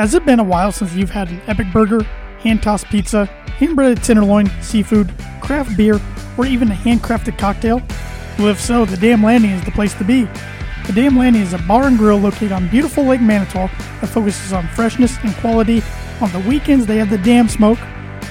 Has it been a while since you've had an epic burger, hand tossed pizza, hand breaded tenderloin, seafood, craft beer, or even a handcrafted cocktail? Well, if so, the Dam Landing is the place to be. The Dam Landing is a bar and grill located on beautiful Lake Manitou that focuses on freshness and quality. On the weekends, they have the Dam Smoke,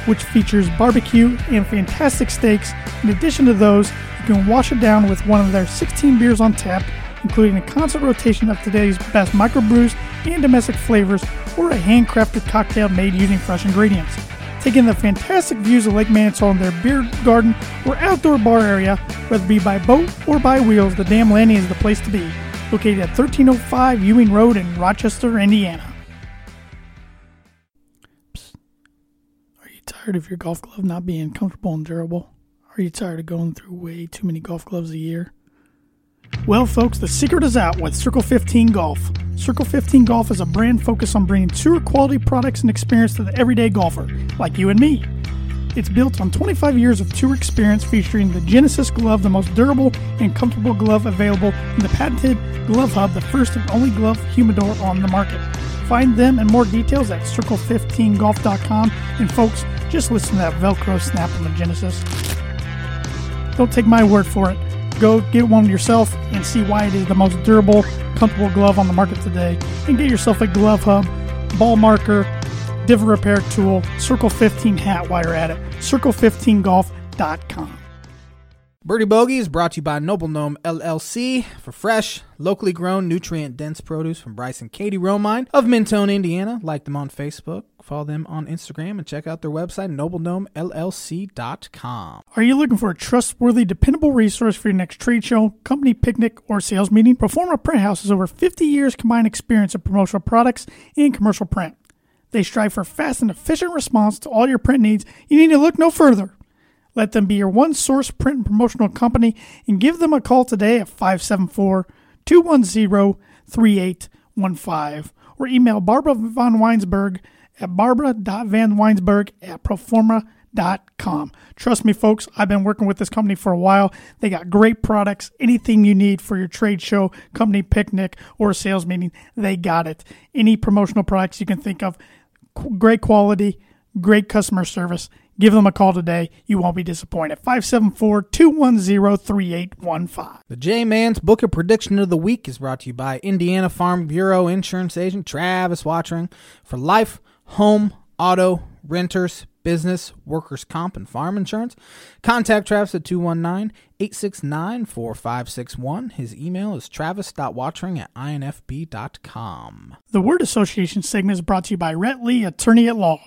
which features barbecue and fantastic steaks. In addition to those, you can wash it down with one of their 16 beers on tap, including a constant rotation of today's best microbrews and domestic flavors, or a handcrafted cocktail made using fresh ingredients. Taking the fantastic views of Lake Manitou in their beer garden or outdoor bar area, whether it be by boat or by wheels, the Dam Landing is the place to be. Located at 1305 Ewing Road in Rochester, Indiana. Psst. Are you tired of your golf glove not being comfortable and durable? Are you tired of going through way too many golf gloves a year? Well, folks, the secret is out with Circle 15 Golf. Circle 15 Golf is a brand focused on bringing tour quality products and experience to the everyday golfer, like you and me. It's built on 25 years of tour experience featuring the Genesis glove, the most durable and comfortable glove available, and the patented Glove Hub, the first and only glove humidor on the market. Find them and more details at circle15golf.com. And folks, just listen to that Velcro snap on the Genesis. Don't take my word for it. Go get one yourself and see why it is the most durable, comfortable glove on the market today. And get yourself a glove hub, ball marker, divot repair tool, Circle 15 hat you're at it. Circle15golf.com. Birdie Bogey is brought to you by Noble Gnome LLC for fresh, locally grown, nutrient dense produce from Bryce and Katie Romine of Mentone, Indiana. Like them on Facebook, follow them on Instagram, and check out their website, noblegnomellc.com. Are you looking for a trustworthy, dependable resource for your next trade show, company picnic, or sales meeting? Proforma Print House has over 50 years combined experience in promotional products and commercial print. They strive for fast and efficient response to all your print needs. You need to look no further. Let them be your one source print and promotional company and give them a call today at 574 210 3815 or email Barbara Von Weinsberg at barbara.vanweinsberg at proforma.com. Trust me, folks, I've been working with this company for a while. They got great products. Anything you need for your trade show, company picnic, or sales meeting, they got it. Any promotional products you can think of, great quality, great customer service. Give them a call today. You won't be disappointed. 574 210 3815. The J Man's Book of Prediction of the Week is brought to you by Indiana Farm Bureau insurance agent Travis Watchering for life, home, auto, renters, business, workers' comp, and farm insurance. Contact Travis at 219 869 4561. His email is travis.watchering at infb.com. The Word Association segment is brought to you by Rhett Lee, attorney at law.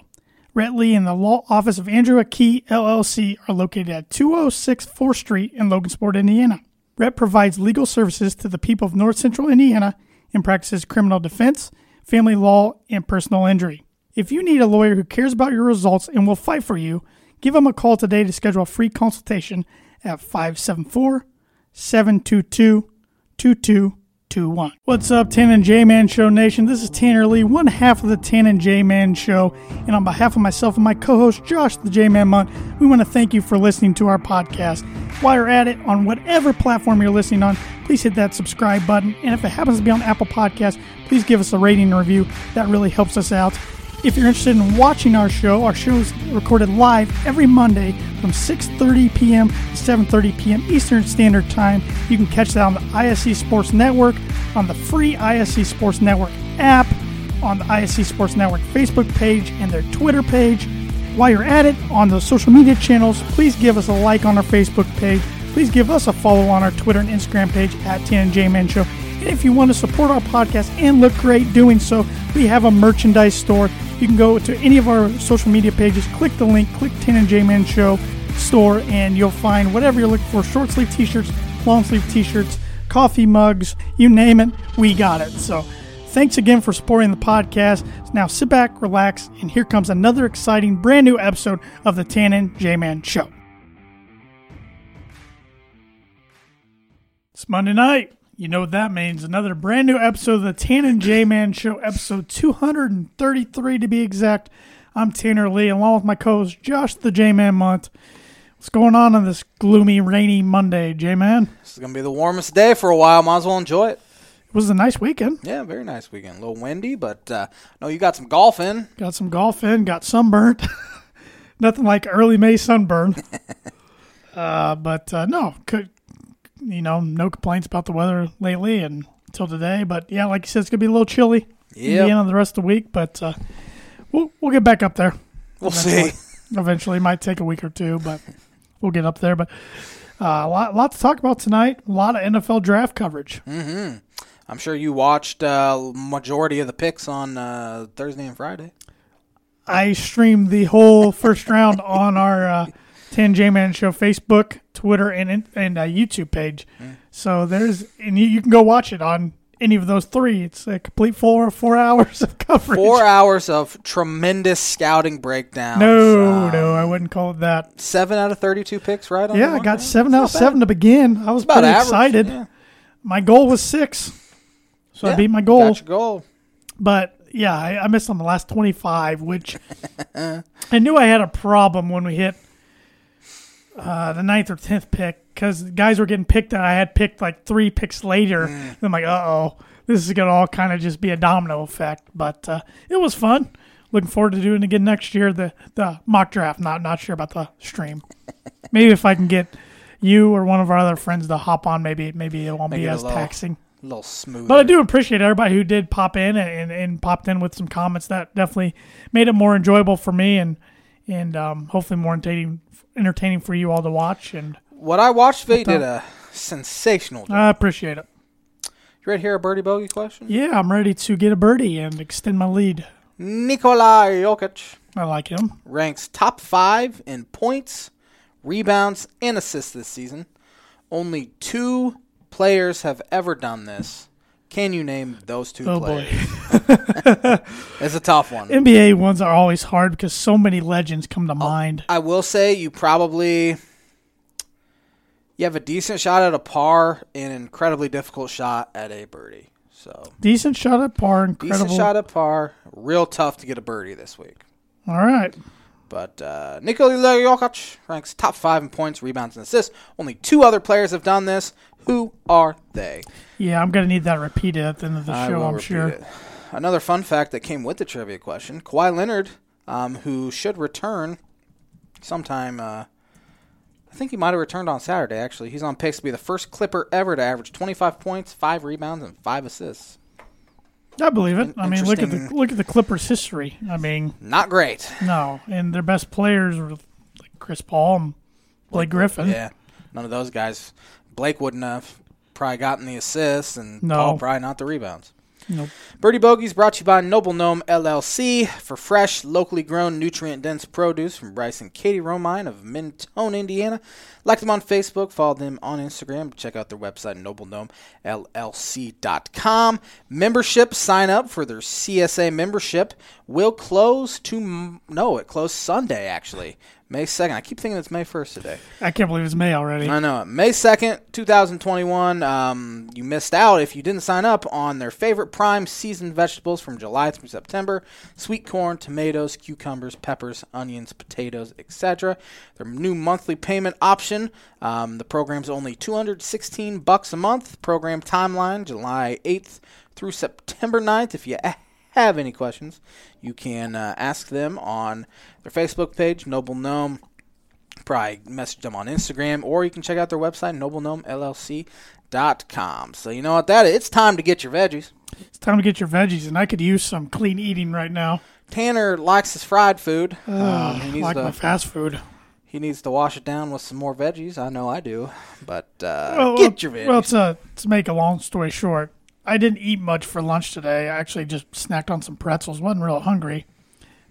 Rhett Lee and the law office of Andrew Key LLC are located at 206 4th Street in Logansport, Indiana. Rhett provides legal services to the people of North Central Indiana and practices criminal defense, family law, and personal injury. If you need a lawyer who cares about your results and will fight for you, give him a call today to schedule a free consultation at 574 722 2221. What's up, Tan and J Man Show Nation? This is Tanner Lee, one half of the Tan and J Man Show. And on behalf of myself and my co host, Josh the J Man Munt, we want to thank you for listening to our podcast. While you're at it, on whatever platform you're listening on, please hit that subscribe button. And if it happens to be on Apple Podcasts, please give us a rating and review. That really helps us out. If you're interested in watching our show, our show is recorded live every Monday from 6:30 p.m. to 7:30 p.m. Eastern Standard Time. You can catch that on the ISC Sports Network, on the free ISC Sports Network app, on the ISC Sports Network Facebook page and their Twitter page. While you're at it, on those social media channels, please give us a like on our Facebook page. Please give us a follow on our Twitter and Instagram page at TNJ Man Show. And if you want to support our podcast and look great doing so, we have a merchandise store. You can go to any of our social media pages, click the link, click Tan and J Man Show store, and you'll find whatever you're looking for short sleeve t shirts, long sleeve t shirts, coffee mugs, you name it, we got it. So thanks again for supporting the podcast. Now sit back, relax, and here comes another exciting brand new episode of the Tan and J Man Show. It's Monday night. You know what that means. Another brand new episode of the Tan and J Man Show, episode 233 to be exact. I'm Tanner Lee, along with my co host Josh the J Man Munt. What's going on on this gloomy, rainy Monday, J Man? This is gonna be the warmest day for a while. Might as well enjoy it. It was a nice weekend. Yeah, very nice weekend. A little windy, but uh, no, you got some golf in. Got some golf in. Got sunburned. Nothing like early May sunburn. uh, but uh, no, could you know no complaints about the weather lately and until today. But yeah, like you said, it's gonna be a little chilly. Yep. Indiana the rest of the week, but uh, we'll we'll get back up there. We'll eventually. see. Eventually, might take a week or two, but we'll get up there. But uh, a lot, lot to talk about tonight. A lot of NFL draft coverage. Mm-hmm. I'm sure you watched uh, majority of the picks on uh, Thursday and Friday. I streamed the whole first round on our uh, 10 J Man Show Facebook, Twitter, and and uh, YouTube page. So there's and you, you can go watch it on any of those three. It's a complete four four hours of coverage. Four hours of tremendous scouting breakdown. No, Um, no, I wouldn't call it that. Seven out of 32 picks, right? On Yeah, I got seven out of seven to begin. I was pretty average. excited. Yeah. My goal was six, so I beat my goal. Got your goal. But yeah, I, I missed on the last 25, which I knew I had a problem when we hit uh, the ninth or 10th pick because guys were getting picked and I had picked like three picks later. And I'm like, uh oh, this is going to all kind of just be a domino effect. But uh, it was fun. Looking forward to doing it again next year. The the mock draft. Not not sure about the stream. maybe if I can get you or one of our other friends to hop on, maybe maybe it won't Make be as little- taxing. A little smooth. But I do appreciate everybody who did pop in and, and, and popped in with some comments. That definitely made it more enjoyable for me and and um, hopefully more entertaining entertaining for you all to watch. And What I watched, What did a sensational job. I appreciate it. you ready to hear a birdie bogey question? Yeah, I'm ready to get a birdie and extend my lead. Nikola Jokic I like him. ranks top five in points, rebounds, and assists this season. Only two players have ever done this. Can you name those two Oh boy, players? It's a tough one. NBA ones are always hard because so many legends come to oh, mind. I will say you probably you have a decent shot at a par and an incredibly difficult shot at a birdie. So Decent shot at par, incredible. decent shot at par, real tough to get a birdie this week. All right, But uh, Nikola Jokic ranks top five in points, rebounds, and assists. Only two other players have done this. Who are they? yeah, I'm gonna need that repeated at the end of the I show. I'm sure. it. Another fun fact that came with the trivia question: Kawhi Leonard, um, who should return sometime. Uh, I think he might have returned on Saturday. Actually, he's on pace to be the first Clipper ever to average 25 points, five rebounds, and five assists. I believe it. I mean, look at the look at the Clippers' history. I mean, Not great. No, and their best players were like Chris Paul and Blake Griffin. Yeah, none of those guys. Blake wouldn't have probably gotten the assists, and No. Paul probably not the rebounds. Nope. Birdie Bogies brought to you by Noble Gnome LLC for fresh, locally grown, nutrient dense produce from Bryce and Katie Romine of Mentone, Indiana. Like them on Facebook, follow them on Instagram, check out their website, noblegnomellc.com. Membership sign up for their CSA membership will close to, no, it closed Sunday actually, May 2nd. I keep thinking it's May 1st today. I can't believe it's May already. I know. it. May 2nd, 2021. Um, you missed out if you didn't sign up on their favorite prime season vegetables from July through September sweet corn, tomatoes, cucumbers, peppers, onions, potatoes, etc. Their new monthly payment option. Um, the program's only 216 bucks a month. Program timeline July 8th through September 9th. If you have any questions, you can uh, ask them on their Facebook page, Noble Gnome probably message them on Instagram, or you can check out their website, noblegnomellc.com. So you know what that is? It's time to get your veggies. It's time to get your veggies, and I could use some clean eating right now. Tanner likes his fried food. Um, he, I needs like to, my fast food. he needs to wash it down with some more veggies. I know I do. But uh, Well, get your veggies. Well, to, to make a long story short, I didn't eat much for lunch today. I actually just snacked on some pretzels. wasn't real hungry,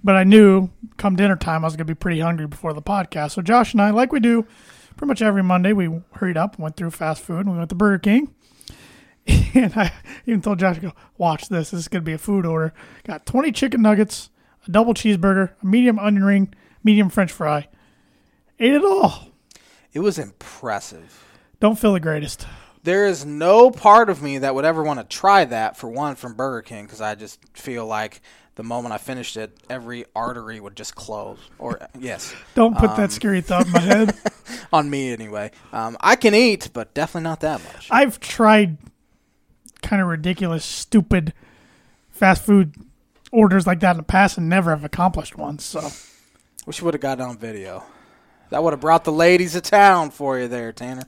but I knew come dinner time I was going to be pretty hungry before the podcast. So Josh and I, like we do pretty much every Monday, we hurried up, went through fast food, and we went to Burger King. And I even told Josh, I go, watch this. This is going to be a food order. Got 20 chicken nuggets, a double cheeseburger, a medium onion ring, medium french fry. Ate it all. it was impressive. Don't feel the greatest. There is no part of me that would ever want to try that for one from Burger King because I just feel like the moment I finished it, every artery would just close. Or yes, Don't put Um, that scary thought in my head. on me anyway. Um, I can eat, but definitely not that much. I've tried kind of ridiculous, stupid fast food orders like that in the past and never have accomplished one. So Wish you would have got it on video. That would have brought the ladies of town for you there, Tanner.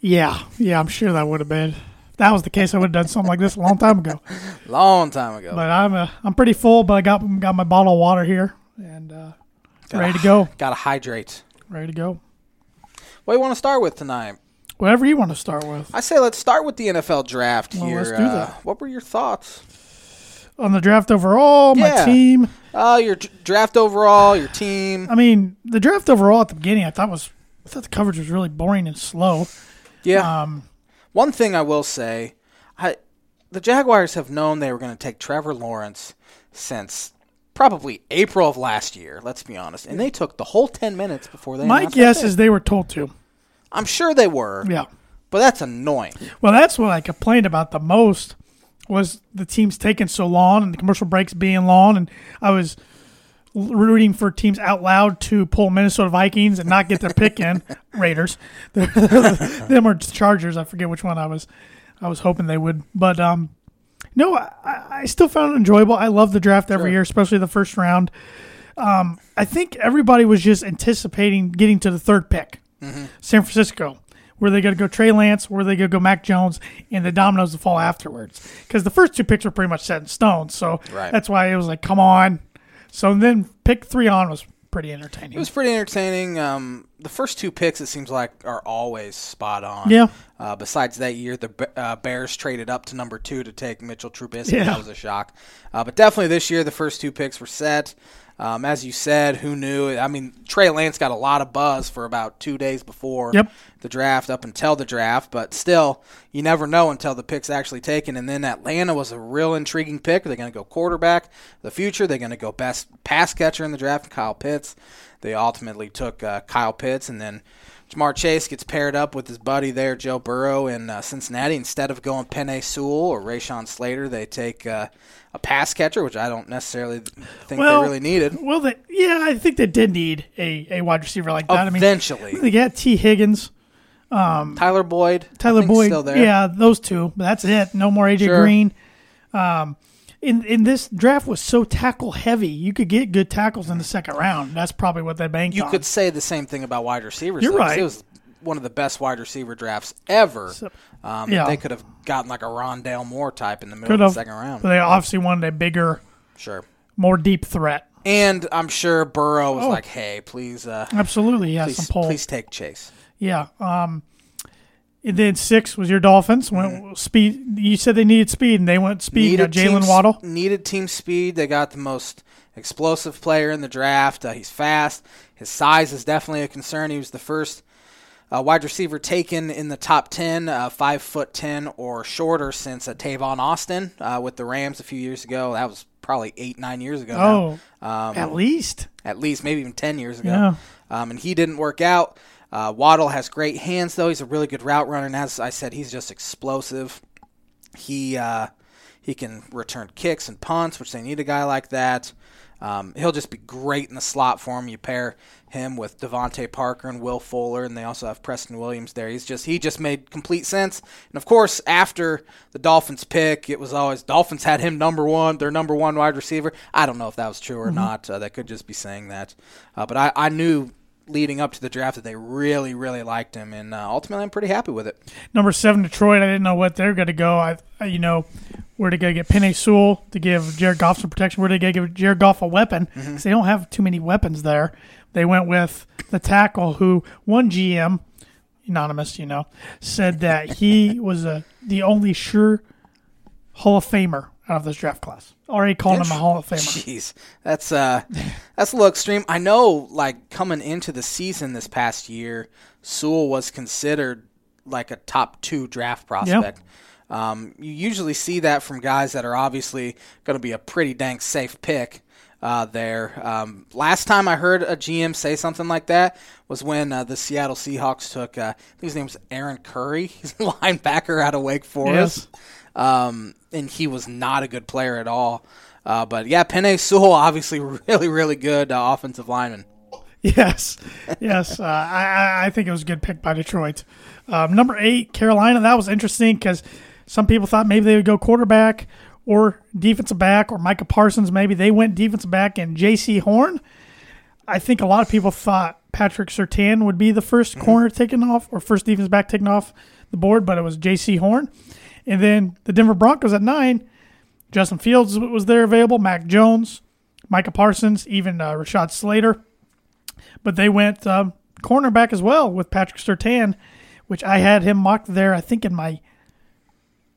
Yeah, yeah, I'm sure that would have been. If that was the case, I would have done something like this a long time ago. Long time ago. But I'm uh, I'm pretty full, but I got got my bottle of water here and uh, Gotta- ready to go. Gotta hydrate. Ready to go. What do you want to start with tonight? Whatever you want to start with I say let's start with the NFL draft Well, here. let's do Uh, what were your thoughts? on the draft overall, my Yeah. team. Uh, your draft overall, your team. I mean, the draft overall at the beginning, I thought was I thought the coverage was really boring and slow. Yeah. Um, One thing I will say, I the Jaguars have known they were going to take Trevor Lawrence since probably April of last year. Let's be honest, and they took the whole ten minutes before they. my guess is they were told to. I'm sure they were, Yeah. but that's annoying. Well, that's what I complained about the most was the teams taking so long and the commercial breaks being long, and I was rooting for teams out loud to pull Minnesota Vikings and not get their pick in Raiders. Them or Chargers, I forget which one I was. I was hoping they would, but um, no, I, I still found it enjoyable. I love the draft every Sure. year, especially the first round. Um, I think everybody was just anticipating getting to the third pick, San Francisco. Were they going to go Trey Lance? Were they going to go Mac Jones? And the dominoes to fall afterwards because the first two picks were pretty much set in stone. So Right. that's why it was like, come on. So then pick three on was pretty entertaining. It was pretty entertaining. Um, the first two picks, it seems like, are always spot on. Yeah. Uh, besides that year, the uh, Bears traded up to number two to take Mitchell Trubisky. Yeah. That was a shock. Uh, but definitely this year, the first two picks were set. Um, as you said, who knew? I mean, Trey Lance got a lot of buzz for about two days before Yep. the draft, up until the draft. But still, you never know until the pick's actually taken. And then Atlanta was a real intriguing pick. They're they going to go quarterback? The future? They're going to go best pass catcher in the draft, Kyle Pitts. They ultimately took uh, Kyle Pitts, and then Ja'Marr Chase gets paired up with his buddy there, Joe Burrow, in uh, Cincinnati. Instead of going Penei Sewell or Rashawn Slater, they take uh, a pass catcher, which I don't necessarily think Well, they really needed. Well, they, yeah, I think they did need a, a wide receiver like that. I mean, Eventually, they got Tee Higgins, Tyler Boyd, Tyler Boyd. still there. Yeah, those two. But that's it. No more AJ Sure. Green. Um, in in this draft was so tackle heavy. You could get good tackles in the second round. That's probably what they banked You on. could say the same thing about wide receivers. You're though, right. It was one of the best wide receiver drafts ever. So- um, yeah. They could have gotten like a Rondale Moore type in the middle Could of have. second round. But they obviously wanted a bigger, Sure. more deep threat. And I'm sure Burrow was Oh. like, "Hey, please, uh, Absolutely, yeah, some please, please take Chase." Yeah. Um, and then six was your Dolphins. Went speed. You said they needed speed, and they went speed. Got Jaylen Waddle. Needed team speed. They got the most explosive player in the draft. Uh, he's fast. His size is definitely a concern. He was the first uh, wide receiver taken in the top ten, uh, five foot ten or shorter since uh, Tavon Austin uh, with the Rams a few years ago. That was probably eight nine years ago. Oh, now. um, at least. at least maybe even 10 years ago. Yeah. Um, and he didn't work out. Uh, Waddle has great hands, though. He's a really good route runner. And as I said, he's just explosive. He uh, he can return kicks and punts, which they need a guy like that. Um, he'll just be great in the slot for him. You pair him with DeVante Parker and Will Fuller, and they also have Preston Williams there. He's just he just made complete sense. And of course, after the Dolphins pick, it was always Dolphins had him number one, their number one wide receiver. I don't know if that was true or not. Uh, they could just be saying that, uh, but I, I knew leading up to the draft that they really, really liked him, and uh, ultimately, I'm pretty happy with it. Number seven, Detroit. I didn't know what they're going to go. I, I, you know, where they going to get Penei Sewell to give Jared Goff some protection? Where they going to give Jared Goff a weapon? Mm-hmm. Because they don't have too many weapons there. They went with the tackle who one GM, anonymous, you know, said that he was a the only sure Hall of Famer out of this draft class. Already calling him a Hall of Famer. Jeez, that's uh, that's a little extreme. I know, like coming into the season this past year, Sewell was considered like a top two draft prospect. Um, you usually see that from guys that are obviously going to be a pretty dang safe pick. Uh, there. Um, last time I heard a GM say something like that was when uh, the Seattle Seahawks took, uh, I think his name's Aaron Curry. He's a linebacker out of Wake Forest. Um, and he was not a good player at all. Uh, but yeah, Penei Sewell, obviously really, really good uh, offensive lineman. Yes, yes. Uh, I, I- think it was a good pick by Detroit. Um, number eight, Carolina. That was interesting because Some people thought maybe they would go quarterback or defensive back or Micah Parsons. Maybe they went defensive back and Jaycee Horn. I think a lot of people thought Patrick Surtain would be the 1st corner taken off or first defense back taken off the board, but it was Jaycee Horn. And then the Denver Broncos at nine, Justin Fields was there available, Mac Jones, Micah Parsons, even uh, Rashad Slater. But they went um, cornerback as well with Patrick Surtain, which I had him mocked there, I think, in my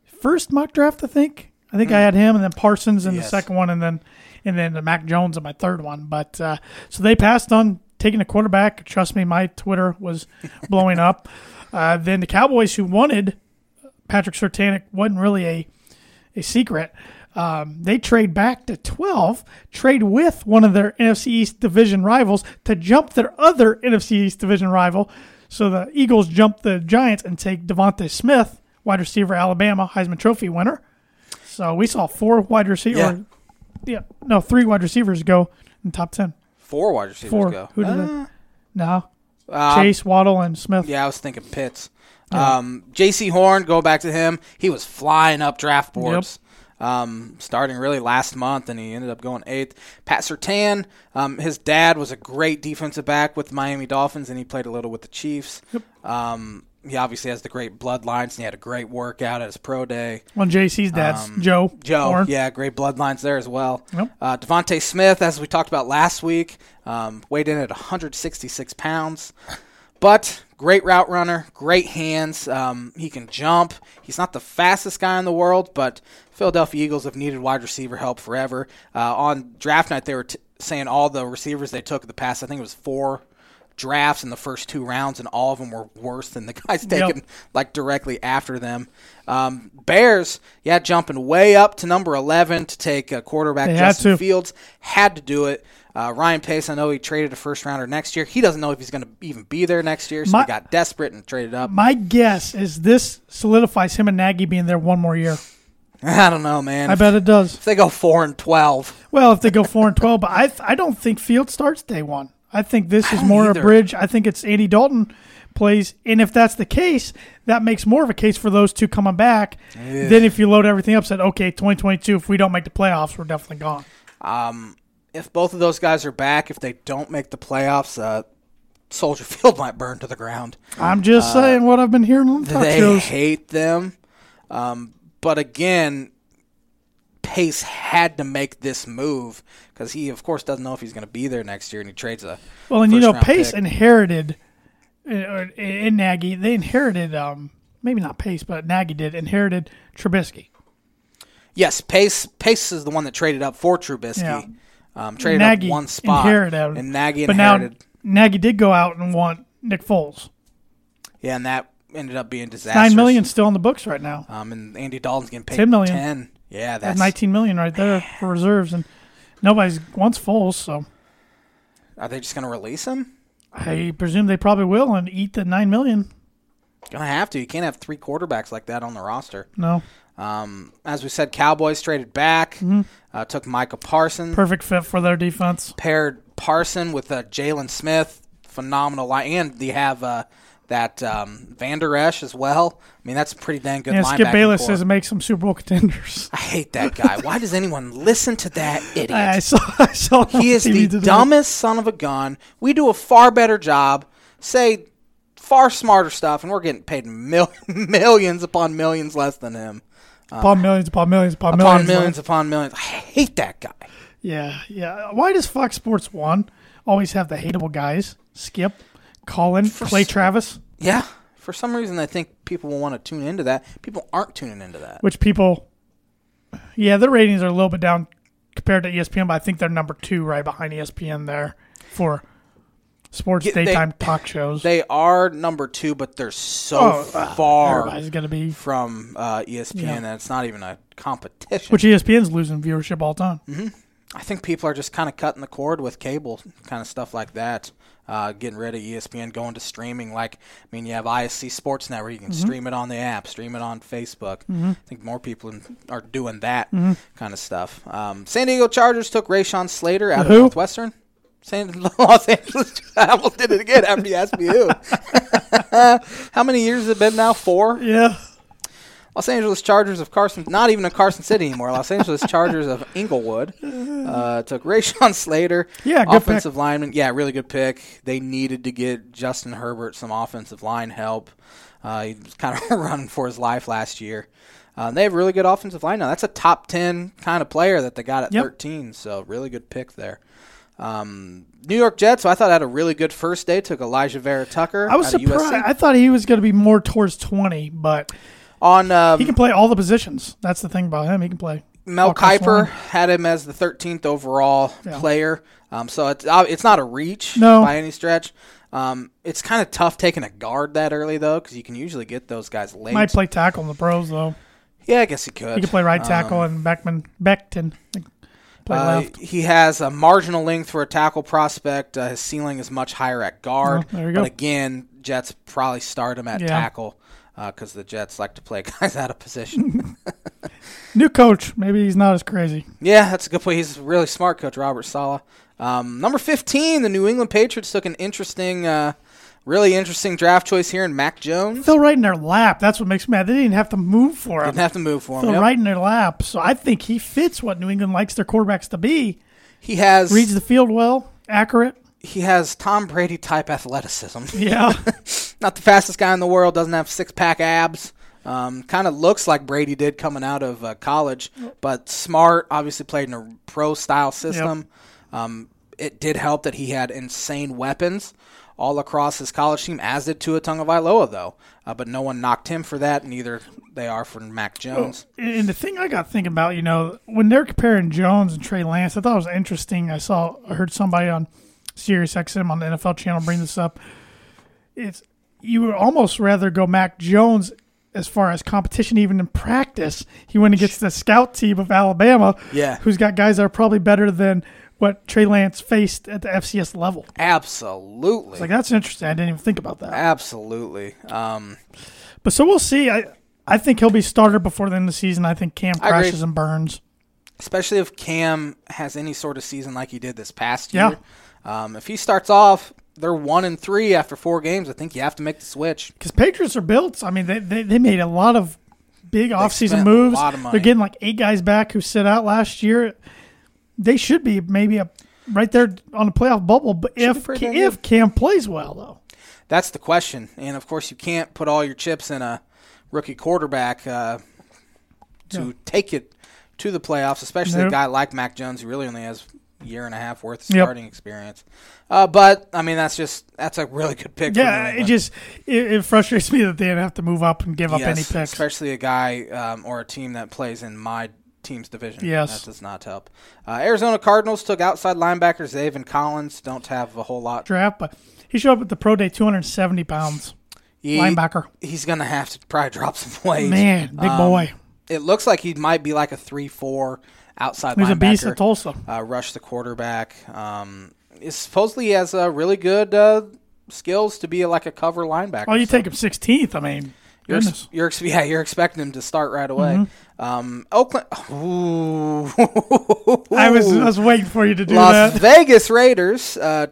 first mock draft, I think. I think I had him and then Parsons in the second one and then and then the Mac Jones in my third one. But uh, so they passed on taking a quarterback. Trust me, my Twitter was blowing up. Uh, then the Cowboys who wanted Patrick Surtain wasn't really a a secret. Um, they trade back to 12, trade with one of their NFC East division rivals to jump their other NFC East division rival. So the Eagles jump the Giants and take DeVonta Smith, wide receiver, Alabama, Heisman Trophy winner. So we saw four wide receivers. Yeah. Yeah. no, three wide receivers go in top 10. Four wide receivers Four. go. Who did Uh? No, uh, Chase, Waddle, and Smith. Yeah, I was thinking Pitts. Um, Jaycee Horn, go back to him. He was flying up draft boards. Um, starting really last month, and he ended up going eighth. Pat Surtain, um, his dad was a great defensive back with the Miami Dolphins, and he played a little with the Chiefs. Um, he obviously has the great bloodlines, and he had a great workout at his pro day. Well, JC's dad's Um, Joe. Joe, Horn. yeah, great bloodlines there as well. Yep. Uh, DeVonta Smith, as we talked about last week, um, weighed in at 166 pounds, but great route runner, great hands. Um, he can jump. He's not the fastest guy in the world, but Philadelphia Eagles have needed wide receiver help forever. Uh, on draft night, they were t- saying all the receivers they took in the past. I think it was four drafts in the first two rounds, and all of them were worse than the guys taken like directly after them. Um, Bears, yeah, jumping way up to number eleven to take a quarterback They Justin. Fields had to do it. Uh, Ryan Pace, I know he traded a first rounder next year. He doesn't know if he's going to even be there next year, so My- he got desperate and traded up. My guess is this solidifies him and Nagy being there one more year. I don't know, man. I bet it does. if they go four and twelve, Well, if they go four and twelve, but I I don't think Field starts day one. I think this is more either. a bridge. I think it's Andy Dalton plays, and if that's the case, that makes more of a case for those two coming back. Then if you load everything up, said okay, twenty twenty two. If we don't make the playoffs, we're definitely gone. um, if both of those guys are back, if they don't make the playoffs, uh, Soldier Field might burn to the ground. I'm just saying what I've been hearing on the talk Uh, they shows. hate them. Um, but again, Pace had to make this move because he, of course, doesn't know if he's going to be there next year, and he trades a. Well, and you know, Pace pick. inherited uh, in Nagy. They inherited, um, maybe not Pace, but Nagy did inherited Trubisky. Yes, Pace. Pace is the one that traded up for Trubisky. Yeah. Um, traded Nagy up one spot, inherited, and Nagy but inherited. now Nagy did go out and want Nick Foles. yeah, and that ended up being disastrous. Nine million still on the books right now. Um, and Andy Dalton's getting paid 10 million. Ten. Yeah, That's that's. nineteen million right there for reserves, and nobody's wants Foles. So Are they just going to release him? I presume they probably will and eat the nine million. Gonna have to. You can't have three quarterbacks like that on the roster. No, Um, as we said, Cowboys traded back, Mm-hmm. uh, took Micah Parsons, perfect fit for their defense. paired Parson with uh, Jaylon Smith, phenomenal line, and they have uh, that um, Vander Esch as well. I mean, that's a pretty dang good. And Skip Bayless says it makes them Super Bowl contenders. I hate that guy. Why does anyone listen to that idiot? I, I saw. I saw. he is TV the dumbest son of a gun. We do a far better job, say far smarter stuff, and we're getting paid mil- millions upon millions less than him. Uh, upon millions, upon millions, upon, Upon millions. millions upon millions. I hate that guy. Yeah, yeah. Why does Fox Sports One always have the hateable guys? Skip, Colin, Clay s- Travis, Yeah. For some reason, I think people will want to tune into that. People aren't tuning into that. which people, yeah, their ratings are a little bit down compared to ESPN, but I think they're number two right behind ESPN there for sports they- daytime talk shows. They are number two, but they're so Oh, uh, far Everybody's going to be, from uh, ESPN Yeah. that it's not even a competition. which ESPN's losing viewership all the time. Mm-hmm. I think people are just kind of cutting the cord with cable, kind of stuff like that. Uh, getting rid of ESPN, going to streaming. Like, I mean, you have ISC Sports Network. You can Mm-hmm. stream it on the app, stream it on Facebook. I think more people in- are doing that Mm-hmm. kind of stuff. Um, San Diego Chargers took Rashawn Slater out of Who? Northwestern. Los Angeles. I almost did it again after you asked me who. How many years has it been now? Four. Yeah, Los Angeles Chargers of Carson, not even a Carson City anymore. Los Angeles Chargers of Inglewood uh, took Rashawn Slater, Yeah, good offensive lineman. Yeah, really good pick. They needed to get Justin Herbert some offensive line help. Uh, he was kind of running for his life last year. Uh, they have really good offensive line now. That's a top ten kind of player that they got at Yep. 13. So really good pick there. Um, New York Jets. So I thought had a really good first day. Took Alijah Vera-Tucker. I was surprised. I thought he was going to be more towards 20, but on um, he can play all the positions. That's the thing about him. He can play. Mel Kiper had him as the 13th overall Yeah. player. Um, so it's uh, it's not a reach No. by any stretch. Um, it's kind of tough taking a guard that early though, because you can usually get those guys late. Might play tackle in the pros though. yeah, I guess he could. He could play right tackle Um, and Beckman Becton uh, he has a marginal length for a tackle prospect. Uh, his ceiling is much higher at guard. Oh, there you but again, Jets probably start him at Yeah. tackle because the Jets like to play guys out of position. New coach. Maybe he's not as crazy. Yeah, that's a good point. He's a really smart coach, Robert Saleh. Um, number 15, the New England Patriots took an interesting, uh, really interesting draft choice here in Mac Jones. Fell right in their lap. That's what makes me mad. They didn't have to move for him. Didn't have to move for him. Fell Yep. right in their lap. So I think he fits what New England likes their quarterbacks to be. He has Reads the field well, accurate. he has Tom Brady type athleticism. Yeah. Not the fastest guy in the world. Doesn't have six pack abs. Um, kind of looks like Brady did coming out of uh, college, but smart. Obviously played in a pro style system. Um, it did help that he had insane weapons all across his college team, as did Tua Tagovailoa, though. Uh, but no one knocked him for that. Neither they are for Mac Jones. And the thing I got thinking about, you know, when they're comparing Jones and Trey Lance, I thought it was interesting. I saw, I heard somebody on Sirius XM on the NFL channel bring this up. It's you would almost rather go Mac Jones as far as competition, even in practice. He went against the scout team of Alabama, Yeah. who's got guys that are probably better than what Trey Lance faced at the FCS level. Absolutely. Like that's interesting. I didn't even think about that. Absolutely. Um, But so we'll see. I I think he'll be starter before the end of the season. I think Cam crashes and burns. especially if Cam has any sort of season like he did this past Yeah. year. Um, if he starts off, they're one and three after four games. I think you have to make the switch. because Patriots are built. I mean, they, they they made a lot of big offseason moves. of. They're getting like eight guys back who sit out last year. They should be maybe a right there on the playoff bubble. But be if pretty damn if Cam plays well, though, That's the question. And of course, you can't put all your chips in a rookie quarterback uh, to Yeah. take it to the playoffs, especially a guy like Mac Jones who really only has year and a half worth of Yep. starting experience. Uh, but I mean, that's just that's a really good pick. for yeah, it just it, it frustrates me that they didn't have to move up and give up Yes, any picks. especially a guy um, or a team that plays in my team's division. Yes. that does not help. Uh, Arizona Cardinals took outside linebackers Zaven Collins. Don't have a whole lot. Draft, but he showed up at the pro day, two hundred seventy pounds, He- linebacker. He's gonna have to probably drop some weight. Man, big Um, boy. It looks like he might be like a three-four outside linebacker. He's linebacker. a beast at Tulsa. uh, rush the quarterback. Um, supposedly he has uh, really good uh, skills to be like a cover linebacker. Oh, you So take him sixteenth. I mean, You're, ex- you're ex- yeah, you're expecting him to start right away. Mm-hmm. Um, Oakland. Ooh. I was I was waiting for you to do Las that. Las Vegas Raiders uh,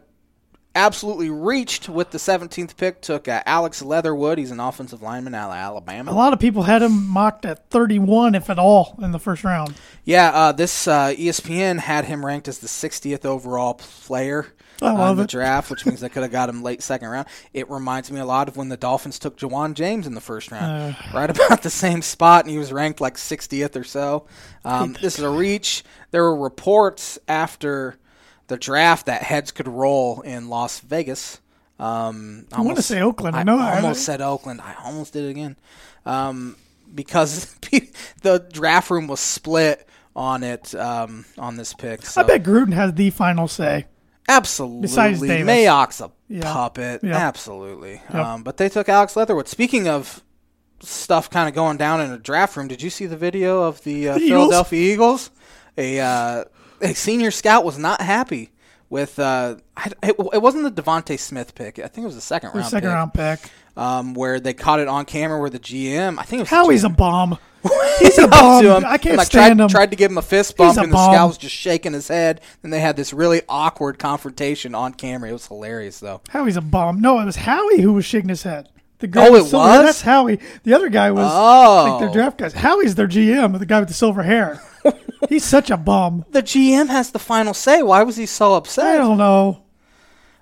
absolutely reached with the 17th pick. Took uh, Alex Leatherwood. He's an offensive lineman out of Alabama. A lot of people had him mocked at 31, if at all, in the first round. Yeah, uh, this uh, ESPN had him ranked as the 60th overall player I on the it. draft, which means they could have got him late second round. It reminds me a lot of when the Dolphins took Ja'Wuan James in the first round, right about the same spot, and he was ranked like 60th or so. Um, this is a reach. There were reports after the draft that heads could roll in Las Vegas. Um, I want to say Oakland. I know. I- almost said Oakland. I almost did it again. Um, because the draft room was split on it um, on this pick. So I bet Gruden has the final say. absolutely, Besides Davis. Mayock's a Yeah. puppet. Yeah. Absolutely. Yep. Um, but they took Alex Leatherwood. Speaking of stuff kind of going down in a draft room, did you see the video of the, uh, The Eagles? Philadelphia Eagles? A uh, a senior scout was not happy with. Uh, I, it, it wasn't the DeVonta Smith pick. I think it was the second The round. second pick, round pick. Um, where they caught it on camera where the GM. I think it was Howie's a bomb. He's a bomb. him, I can't like, stand tried, him. Tried to give him a fist bump, and the scout was just shaking his head. And they had this really awkward confrontation on camera. It was hilarious, though. Howie's a bomb. No, it was Howie who was shaking his head. The guy Oh, it silver was? That's Howie. The other guy was Oh. like their draft guys. Howie's their GM, the guy with the silver hair. He's such a bum. The GM has the final say. Why was he so upset? I don't know.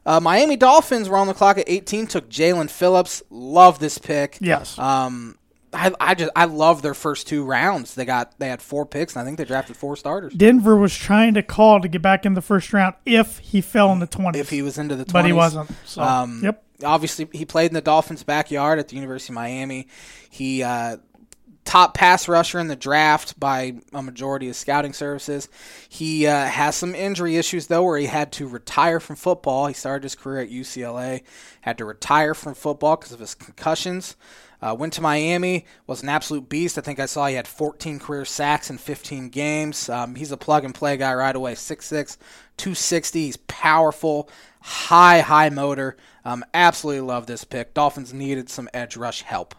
Uh, Miami Dolphins were on the clock at 18. Took Jalen Phillips. Love this pick. Yes. Um, I, I just I love their first two rounds. They got they had four picks, and I think they drafted four starters. Denver was trying to call to get back in the first round if he fell in the 20s. If he was into the 20s. but he wasn't. So, Um, yep. Obviously, he played in the Dolphins' backyard at the University of Miami. He uh, top pass rusher in the draft by a majority of scouting services. He uh, has some injury issues though, where he had to retire from football. He started his career at UCLA, had to retire from football because of his concussions. Uh, went to Miami, was an absolute beast. I think I saw he had 14 career sacks in 15 games. Um, he's a plug and play guy right away. 6'6, 260. He's powerful, high, high motor. Um, absolutely love this pick. Dolphins needed some edge rush help.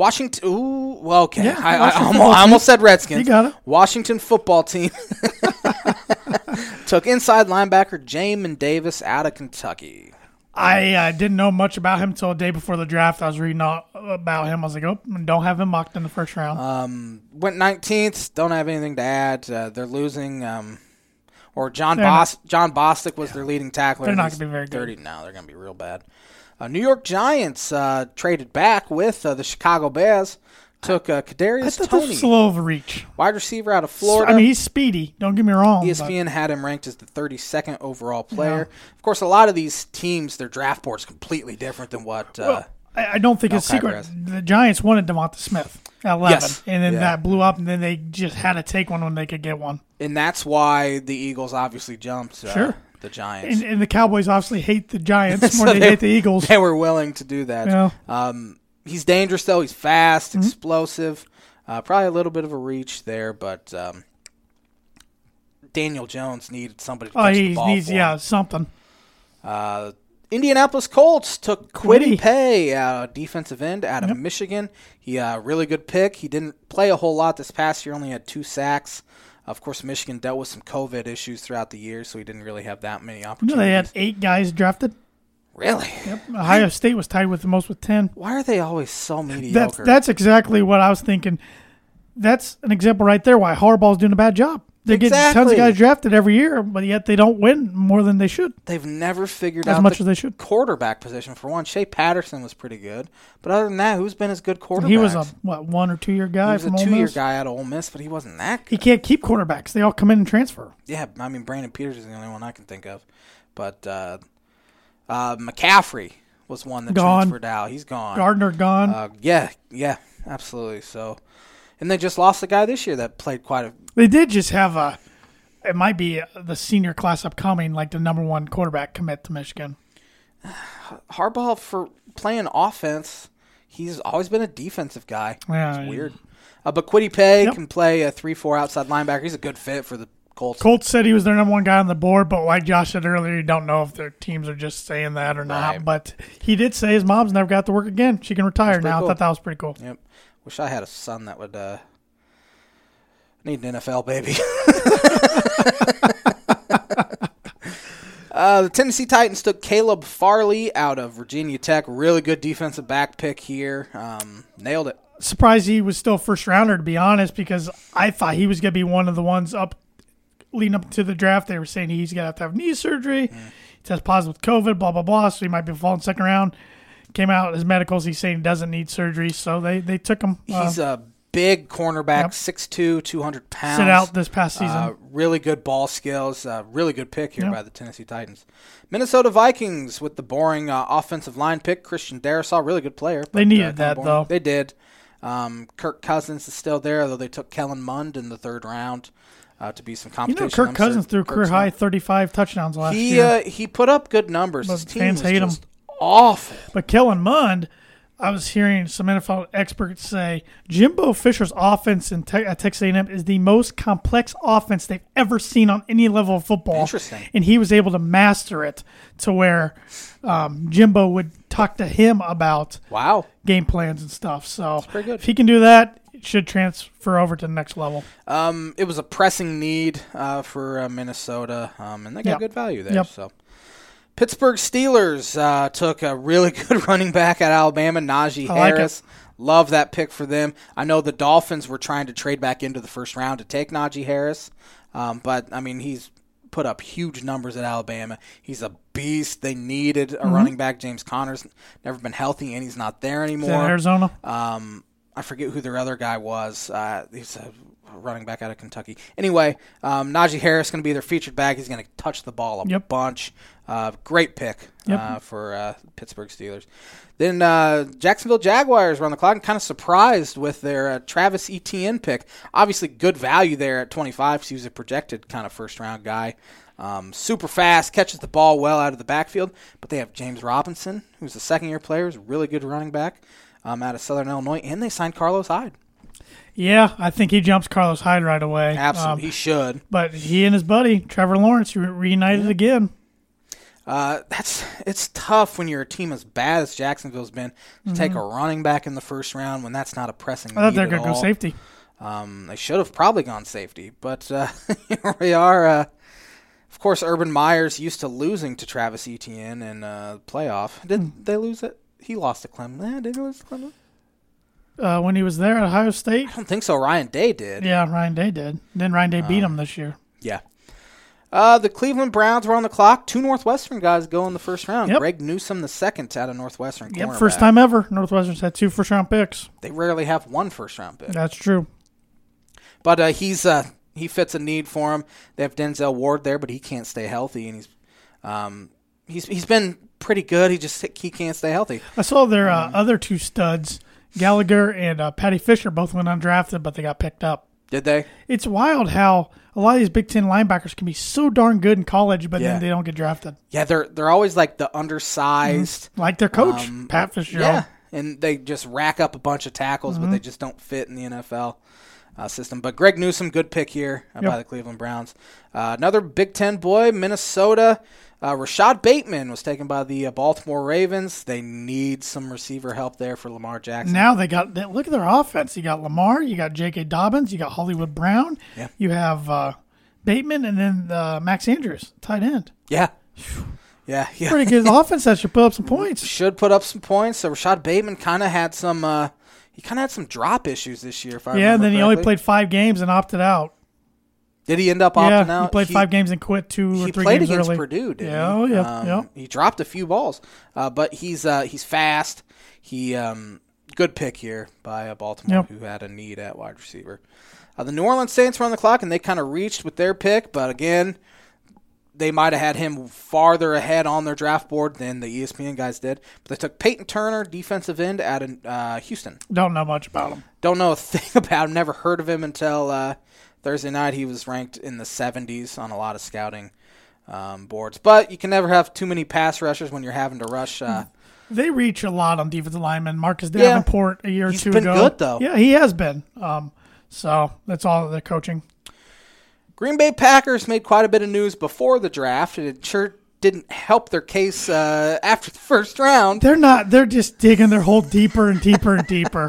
Washington. Ooh, well, okay. Yeah, I, I, almost, I almost said Redskins. You got it. Washington football team took inside linebacker Jamin Davis out of Kentucky. I uh, didn't know much about him until a day before the draft. I was reading all about him. I was like, oh, don't have him mocked in the first round. Um, went 19th. Don't have anything to add. Uh, they're losing. Um, or John Bos- Jon Bostic was their leading tackler. They're not gonna be very good. 30 now. They're going to be real bad. Uh, New York Giants uh, traded back with uh, the Chicago Bears. Took uh, Kadarius Toney, little overreach. wide receiver out of Florida. I mean, he's speedy. Don't get me wrong. ESPN had him ranked as the 32nd overall player. Of course, a lot of these teams, their draft board is completely different than what. Uh, Well, I, I don't think it's secret. The Giants wanted Devonta Smith at 11, Yes. and then Yeah. that blew up, and then they just had to take one when they could get one. and that's why the Eagles obviously jumped uh, Sure. The Giants. And, and the Cowboys obviously hate the Giants So more than they they- hate the Eagles. They were willing to do that. Yeah. Um, he's dangerous though. He's fast, Mm-hmm. explosive. Uh, probably a little bit of a reach there, but um, Daniel Jones needed somebody to Oh, he ball needs yeah something. Uh, Indianapolis Colts took Kwity Paye, uh, defensive end out of Michigan. He uh, really good pick. He didn't play a whole lot this past year. Only had two sacks. Of course, Michigan dealt with some COVID issues throughout the year, so he didn't really have that many opportunities. they had eight guys drafted. really? Yep. Ohio State was tied with the most with ten. Why are they always so mediocre? That's that's exactly what I was thinking. That's an example right there why Harbaugh's doing a bad job. They get tons of guys drafted every year, but yet they don't win more than they should, They've never figured as out much the as they should. quarterback position. For one, Shea Patterson was pretty good, but other than that, who's been as good quarterback? He was a what one or two year guy. he was a Ole two-year guy out of Ole Miss, but he wasn't that He can't keep quarterbacks. They all come in and transfer. Yeah, I mean Brandon Peters is the only one I can think of, but uh, uh, McCaffrey was one that Gone. transferred out. He's gone. Gardner gone. Uh, yeah, yeah, absolutely. So, and they just lost a guy this year that played quite a. they did just have a. It might be the senior class upcoming, like the number one quarterback commit to Michigan. Harbaugh for playing offense. He's always been a defensive guy. Yeah, it's weird. Uh, but Kwity Paye Yep. can play a three-four outside linebacker. He's a good fit for the Colts. Colts said he was their number one guy on the board, but like Josh said earlier, you don't know if their teams are just saying that or not. Right. But he did say his mom's never got to work again. She can retire now. I thought that was pretty cool. Yep. Wish I had a son that would uh, need an NFL baby. uh, the Tennessee Titans took Caleb Farley out of Virginia Tech. Really good defensive back pick here. Um, nailed it. Surprised he was still first rounder, to be honest, because I thought he was going to be one of the ones up leading up to the draft. They were saying he's going to have to have knee surgery. He tests positive with COVID, blah, blah, blah. So he might be falling second round. Came out his medicals. He's saying he doesn't need surgery. So they, they took him. Uh, He's a big cornerback, Yep. 6'2", 200 pounds. sit out this past season. Uh, really good ball skills. Uh, really good pick here Yep. by the Tennessee Titans. Minnesota Vikings with the boring uh, offensive line pick. Christian Darrisaw, really good player. They needed kinda that, boring. though. They did. Um, Kirk Cousins is still there, though they took Kellen Mond in the third round uh, to be some competition. you know, Kirk I'm Cousins threw Kirk's career high 35 touchdowns last He year. uh, he put up good numbers. But His team fans hate him. Awful. But Kellen Mond, I was hearing some NFL experts say Jimbo Fisher's offense in te- at Texas A&M is the most complex offense they've ever seen on any level of football. Interesting. And he was able to master it to where um, Jimbo would talk to him about Wow. game plans and stuff. So if he can do that, it should transfer over to the next level. Um, it was a pressing need uh, for uh, Minnesota, um, and they got Yep. good value there. Yep. So, Pittsburgh Steelers uh, took a really good running back at Alabama, Najee I like it. Harris. Love that pick for them. I know the Dolphins were trying to trade back into the first round to take Najee Harris, um, but I mean he's put up huge numbers at Alabama. He's a beast. They needed Mm-hmm. a running back. James Conner's never been healthy, and he's not there anymore. Arizona? Um, I forget who their other guy was. Uh, he's a running back out of Kentucky. Anyway, um, Najee Harris going to be their featured back. He's going to touch the ball a Yep. bunch. Uh, great pick Yep. uh, for uh, Pittsburgh Steelers. Then uh, Jacksonville Jaguars were on the clock and kind of surprised with their uh, Travis Etienne pick. Obviously, good value there at 25 because he was a projected kind of first round guy. Um, super fast, catches the ball well out of the backfield. But they have James Robinson, who's a second year player, is a really good running back um, out of Southern Illinois, and they signed Carlos Hyde. Yeah, I think he jumps Carlos Hyde right away. Absolutely, Um, he should. but he and his buddy Trevor Lawrence re- reunited again. Uh, that's it's tough when you're a team as bad as Jacksonville's been to take a running back in the first round when that's not a pressing. Mm-hmm. I thought they were at going to go safety. Um, they should have probably gone safety, but uh, here we are. Uh, of course, Urban Meyer's used to losing to Travis Etienne in uh, playoff. Did Hmm. they lose it? He lost to Clemson. Eh, did he lose to Clemson? Uh, when he was there at Ohio State, I don't think so. Ryan Day did. yeah, Ryan Day did. Then Ryan Day Um, beat him this year. Yeah. Uh, the Cleveland Browns were on the clock. Two Northwestern guys go in the first round. Yep. Greg Newsome the second out of Northwestern. Yep, first time ever. Northwestern's had two first round picks. They rarely have one first round pick. That's true. But uh, he's uh, he fits a need for him. They have Denzel Ward there, but he can't stay healthy, and he's um, he's he's been pretty good. He just he can't stay healthy. I saw their Mm-hmm. uh, other two studs, Gallagher and uh, Paddy Fisher, both went undrafted, but they got picked up. Did they? It's wild how a lot of these Big Ten linebackers can be so darn good in college, but Yeah. then they don't get drafted. Yeah, they're they're always like the undersized. Like their coach, Um, Pat Fisher. Yeah, and they just rack up a bunch of tackles, but they Mm-hmm. just don't fit in the NFL uh, system. But Greg Newsome, good pick here uh, by the Cleveland Browns. Uh, another Big Ten boy, Minnesota. Uh, Rashod Bateman was taken by the uh, Baltimore Ravens. They need some receiver help there for Lamar Jackson. Now they got they, look at their offense. You got Lamar, you got J.K. Dobbins, you got Hollywood Brown, Yeah. you have uh, Bateman, and then uh, Max Andrews, tight end. Yeah, yeah, yeah. Pretty good offense that should put up some points. Should put up some points. So Rashod Bateman kind of had some. Uh, he kind of had some drop issues this year. Yeah, and then he only played five games and opted out. Did he end up opting yeah, out? he played five games and quit two or he three played games against early. Purdue, didn't Yeah, he? oh, yeah, Um, yeah. He dropped a few balls, uh, but he's uh, he's fast. He um, good pick here by uh, Baltimore, Yep. who had a need at wide receiver. Uh, the New Orleans Saints were on the clock, and they kind of reached with their pick, but again, they might have had him farther ahead on their draft board than the ESPN guys did. But they took Peyton Turner, defensive end, out of uh, Houston. Don't know much about him. Don't know a thing about him. Never heard of him until uh, Thursday night. He was ranked in the 70s on a lot of scouting um, boards. But you can never have too many pass rushers when you're having to rush. Uh, They reach a lot on defensive linemen. Marcus Yeah. Davenport a year or He's two been ago. good, though. Yeah, he has been. Um, so that's all the coaching. Green Bay Packers made quite a bit of news before the draft, it sure didn't help their case uh, after the first round. They're not. They're just digging their hole deeper and deeper and deeper.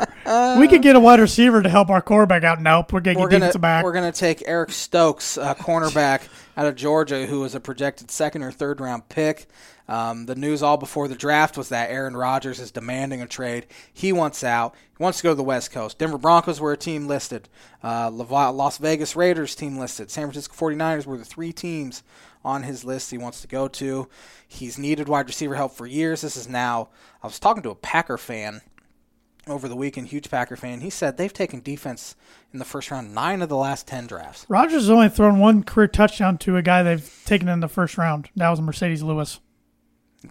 we could get a wide receiver to help our quarterback out. Nope, we're getting defensive back. we're gonna take Eric Stokes, a cornerback out of Georgia, who was a projected second or third round pick. Um, the news all before the draft was that Aaron Rodgers is demanding a trade. He wants out. He wants to go to the West Coast. Denver Broncos were a team listed. Uh, Las Vegas Raiders team listed. San Francisco 49ers were the three teams on his list he wants to go to. He's needed wide receiver help for years. This is now. I was talking to a Packer fan over the weekend, huge Packer fan. He said they've taken defense in the first round nine of the last ten drafts. Rodgers has only thrown one career touchdown to a guy they've taken in the first round. That was Marcedes Lewis.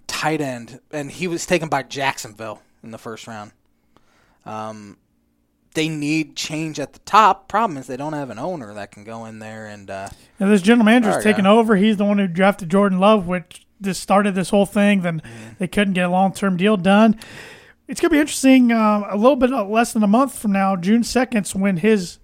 Tight end, and he was taken by Jacksonville in the first round. Um, they need change at the top. Problem is they don't have an owner that can go in there and uh, And this general manager's Oh, taking over. He's the one who drafted Jordan Love, which just started this whole thing. Then Mm-hmm. they couldn't get a long term deal done. It's going to be interesting. Uh, a little bit less than a month from now, June second, when his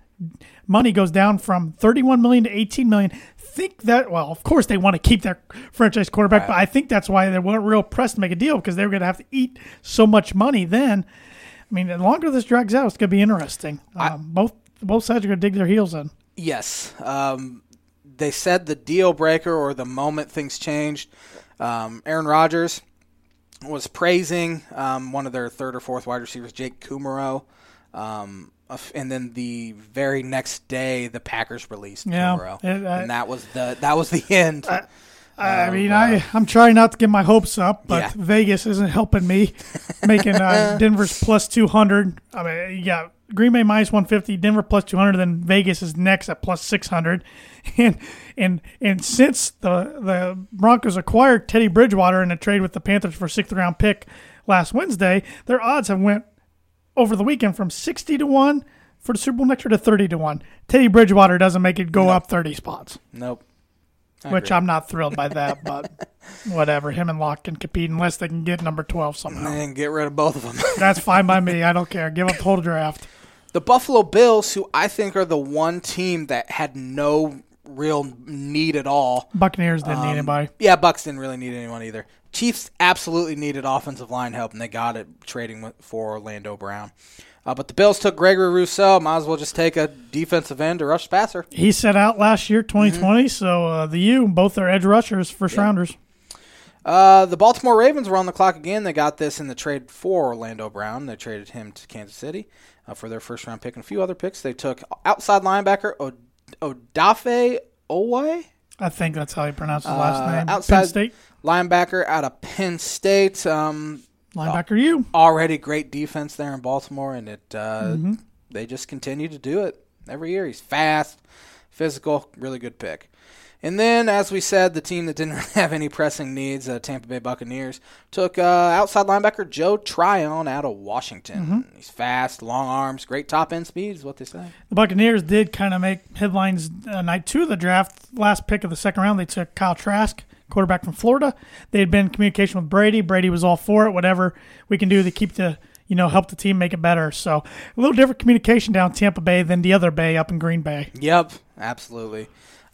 money goes down from thirty one million to eighteen million. Think that well, of course they want to keep their franchise quarterback, but I think that's why they weren't real pressed to make a deal because they were going to have to eat so much money then. I mean, the longer this drags out, it's going to be interesting. Um, both both sides are going to dig their heels in. yes, um, they said the deal breaker or the moment things changed Um, Aaron Rodgers was praising um, one of their third or fourth wide receivers, Jake Kumerow. Um, and then the very next day, the Packers released Yeah, Kumerow, it- I- and that was the that was the end. I Oh, mean, wow. I I'm trying not to get my hopes up, but Yeah. Vegas isn't helping me. Making uh, Denver's plus two hundred. I mean, yeah, Green Bay minus one fifty, Denver plus two hundred. Then Vegas is next at plus six hundred, and and and since the the Broncos acquired Teddy Bridgewater in a trade with the Panthers for sixth round pick last Wednesday, their odds have went over the weekend from sixty to one for the Super Bowl next year to thirty to one. Teddy Bridgewater doesn't make it go up thirty spots nope. I which agree. I'm not thrilled by that, but whatever. Him and Lock can compete unless they can get number 12 somehow. and get rid of both of them. That's fine by me. I don't care. Give up the whole draft. The Buffalo Bills, who I think are the one team that had no real need at all. Buccaneers didn't need Um, anybody. Yeah, Bucks didn't really need anyone either. Chiefs absolutely needed offensive line help, and they got it trading with, for Orlando Brown. Uh, but the Bills took Gregory Rousseau. Might as well just take a defensive end to rush passer. He set out last year, 2020, Mm-hmm. so uh, the U, both are edge rushers, first rounders. Uh, the Baltimore Ravens were on the clock again. They got this in the trade for Orlando Brown. They traded him to Kansas City uh, for their first round pick and a few other picks. They took outside linebacker Odafe Oweh. I think that's how you pronounce his last Uh, name. outside- Penn State linebacker out of Penn State. Um, linebacker you already great defense there in Baltimore, and it uh, Mm-hmm. they just continue to do it every year. He's fast, physical, really good pick. And then, as we said, the team that didn't really have any pressing needs, uh, Tampa Bay Buccaneers, took uh, outside linebacker Joe Tryon out of Washington. Mm-hmm. He's fast, long arms, great top end speed, is what they say. The Buccaneers did kind of make headlines uh, night two of the draft. Last pick of the second round, they took Kyle Trask, quarterback from Florida. They had been in communication with Brady. Brady was all for it. Whatever we can do to keep the you know help the team make it better. So a little different communication down Tampa Bay than the other Bay up in Green Bay. Yep, absolutely.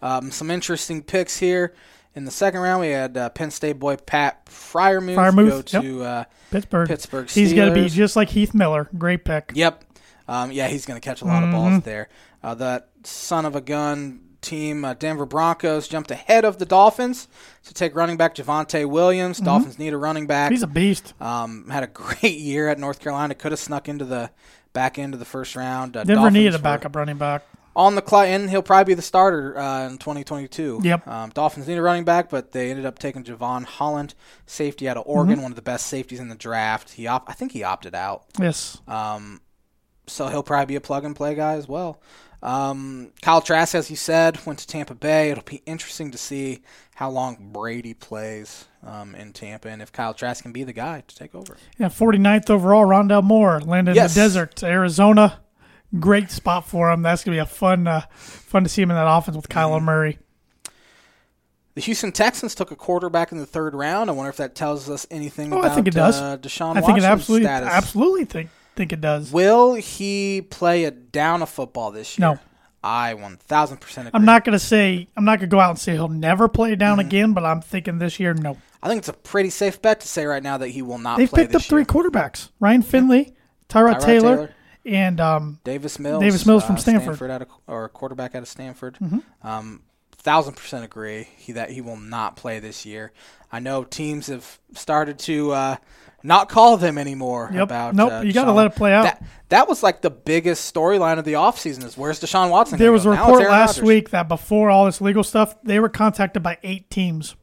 Um, some interesting picks here. In the second round, we had uh, Penn State boy Pat Fryermuth, Freiermuth, go to uh, Pittsburgh. Pittsburgh He's going to be just like Heath Miller. Great pick. Yep. Um, yeah, he's going to catch a lot of balls there. Uh, that son of a gun team, uh, Denver Broncos, jumped ahead of the Dolphins to take running back Javonte Williams. Dolphins need a running back. He's a beast. um, had a great year at North Carolina. Could have snuck into the back end of the first round. Uh, Denver Dolphins needed a were backup running back. On the clock, and he'll probably be the starter uh, in 2022. Yep. Um, Dolphins need a running back, but they ended up taking Jevon Holland, safety out of Oregon, one of the best safeties in the draft. He, op- I think he opted out. Yes. Um, so he'll probably be a plug and play guy as well. Um, Kyle Trask, as you said, went to Tampa Bay. It'll be interesting to see how long Brady plays um, in Tampa and if Kyle Trask can be the guy to take over. Yeah, 49th overall, Rondale Moore landed Yes. in the desert, Arizona. Great spot for him. That's gonna be a fun, uh, fun to see him in that offense with Kyler. Murray. The Houston Texans took a quarterback in the third round. I wonder if that tells us anything Oh, I think it does. Uh, Deshaun I think it Watson's absolutely, status. absolutely think think it does. Will he play a down of football this year? No. I 1000% agree. I'm not gonna say I'm not gonna go out and say he'll never play down Mm-hmm. again, but I'm thinking this year, no. I think it's a pretty safe bet to say right now that he will not They've picked up three quarterbacks: Ryan Finley, Tyrod, Tyrod Taylor, Taylor. And um, Davis Mills. Davis Mills uh, from Stanford. Mm-hmm. out of, or quarterback out of Stanford. Um, thousand percent agree he, that he will not play this year. I know teams have started to uh, not call them anymore Yep. about. Nope, uh, you gotta let it play out. That, that was like the biggest storyline of the offseason is where's Deshaun Watson? there was a go? It's report last Rodgers. week that before all this legal stuff, they were contacted by eight teams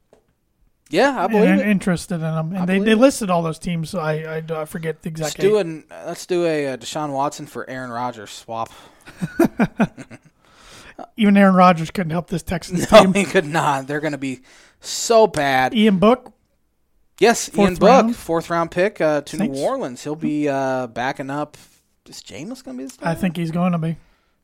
Yeah, I believe and it. interested in them, and they, they listed all those teams. So I, I I forget the Let's exact. do eight. an, let's do a, uh Deshaun Watson for Aaron Rodgers swap. Even Aaron Rodgers couldn't help this Texans No, team. he could not. They're going to be so bad. Ian Book, Yes, Ian Book, round? fourth round pick uh, to Saints. New Orleans. He'll be uh, backing up. Is Jameis going to be? I think he's going to be.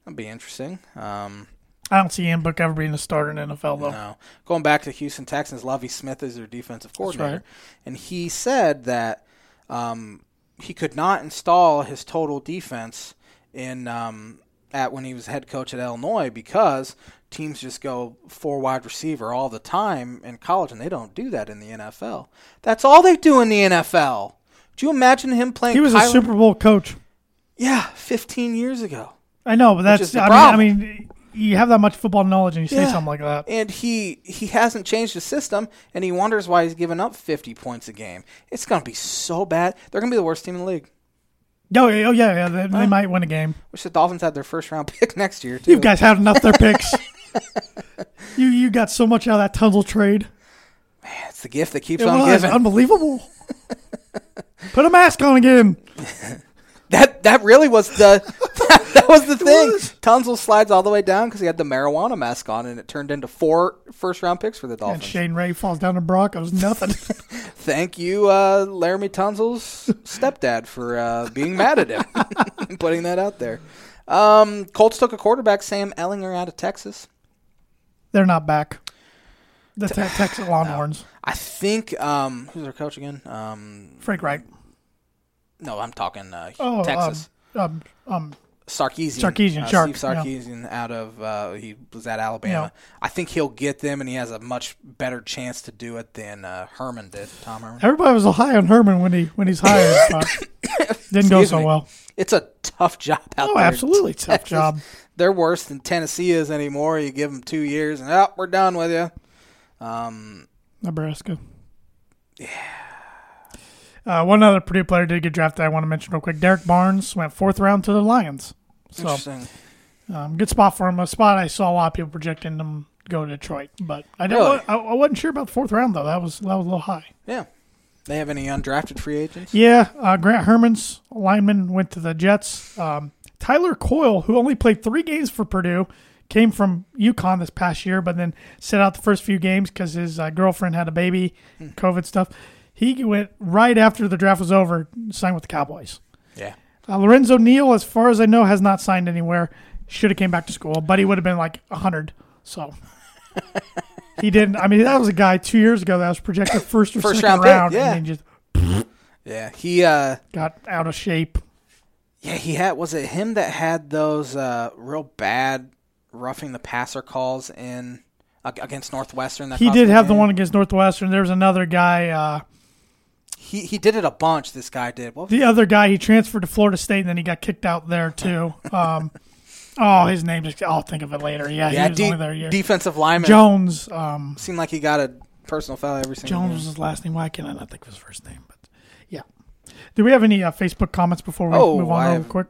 that'd be interesting. Um, I don't see Ian Book ever being a starter in the NFL though. no, going back to Houston Texans, Lovie Smith is their defensive coordinator, right. and he said that um, he could not install his total defense in um, at when he was head coach at Illinois because teams just go four wide receiver all the time in college, and they don't do that in the NFL. That's all they do in the NFL. Do you imagine him playing? He was a Super Bowl coach. Yeah, 15 years ago. I know, but that's I mean, I mean you have that much football knowledge and you say Yeah. something like that. and he he hasn't changed the system, and he wonders why he's giving up 50 points a game. It's going to be so bad. They're going to be the worst team in the league. Oh, yeah, oh, yeah, yeah. They, they might win a game. Wish the Dolphins had their first round pick next year too. You guys had enough their picks. you you got so much out of that Tunsil trade. Man, it's the gift that keeps It on was giving. unbelievable. Put a mask on again. That that really was the that, was the thing. was. Tunsil slides all the way down because he had the marijuana mask on, and it turned into four first round picks for the Dolphins. And Shane Ray falls down to Broncos. Nothing. Thank you, uh, Laremy Tunsil's stepdad, for uh, being mad at him, and putting that out there. Um, Colts took a quarterback, Sam Ehlinger, out of Texas. They're not back. The te- Texas Longhorns. I think um, who's their coach again? Um, Frank Reich. no, I'm talking uh, Oh, Texas. Um, um, um, Sarkeesian. Sarkisian, uh, Shark, Steve yeah. Out of uh, he was at Alabama. Yeah. I think he'll get them, and he has a much better chance to do it than uh, Herman did. Tom Herman. everybody was high on Herman when he when he's hired, but didn't go so me. well. It's a tough job out Oh, there. absolutely tough Texas. job. They're worse than Tennessee is anymore. You give them two years, and oh, we're done with you. Um, Nebraska. Yeah. Uh, one other Purdue player did get drafted. I want to mention real quick. Derek Barnes went fourth round to the Lions. So interesting. um, good spot for him. A spot I saw a lot of people projecting him to go to Detroit, but I didn't. Really? I, I wasn't sure about the fourth round though. That was that was a little high. Yeah. They have any undrafted free agents? Yeah, uh, Grant Hermanns lineman went to the Jets. Um, Tyler Coyle, who only played three games for Purdue, came from UConn this past year, but then set out the first few games because his uh, girlfriend had a baby, COVID stuff. He went right after the draft was over, signed with the Cowboys. Yeah. Uh, Lorenzo Neal, as far as I know, has not signed anywhere. Should have came back to school, but he would have been like hundred. So he didn't. I mean, that was a guy two years ago that was projected first or First second round pick, round, yeah. and he just Yeah. He uh got out of shape. yeah, he had was it him that had those uh real bad roughing the passer calls in against Northwestern that He did have the game? one against Northwestern. There was another guy. Uh, He he did it a bunch this guy did. What the other guy, he transferred to Florida State, and then he got kicked out there too. Um, oh, his name just. I'll think of it later. Yeah, yeah, he was de- only there a year. defensive lineman Jones. Um, seemed like he got a personal foul every single Jones game. was his last name. Why can't I not think of his first name? But yeah. Do we have any uh, Facebook comments before we Oh, move on I real quick?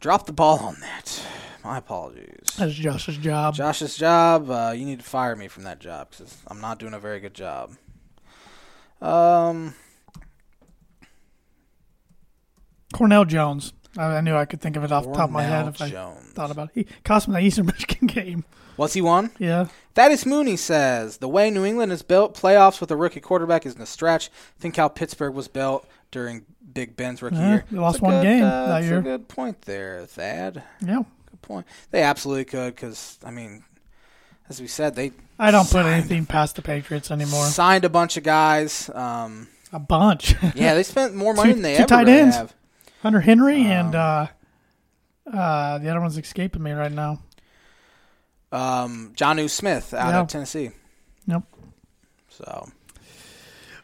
Drop the ball on that. My apologies. That's Josh's job. Josh's job. Uh, you need to fire me from that job because I'm not doing a very good job. Um, Cornell Jones. I, I knew I could think of it off the top of my head Cornell if I Jones. thought about it. He cost me that Eastern Michigan game. Was he one? Yeah. Thaddeus Mooney says the way New England is built, playoffs with a rookie quarterback isn't a stretch. Think how Pittsburgh was built during Big Ben's rookie Yeah, year. they lost a one good, game uh, that that's year. A good point there, Thad. Yeah. Good point. They absolutely could because I mean, as we said, they I don't put Signed. anything past the Patriots anymore. signed a bunch of guys. Um, A bunch. yeah, they spent more money Two- than they two ever tight really ends. have. Hunter Henry and Um, uh, uh, the other one's escaping me right now. Um, Jonnu Smith out Yeah. of Tennessee. Yep. So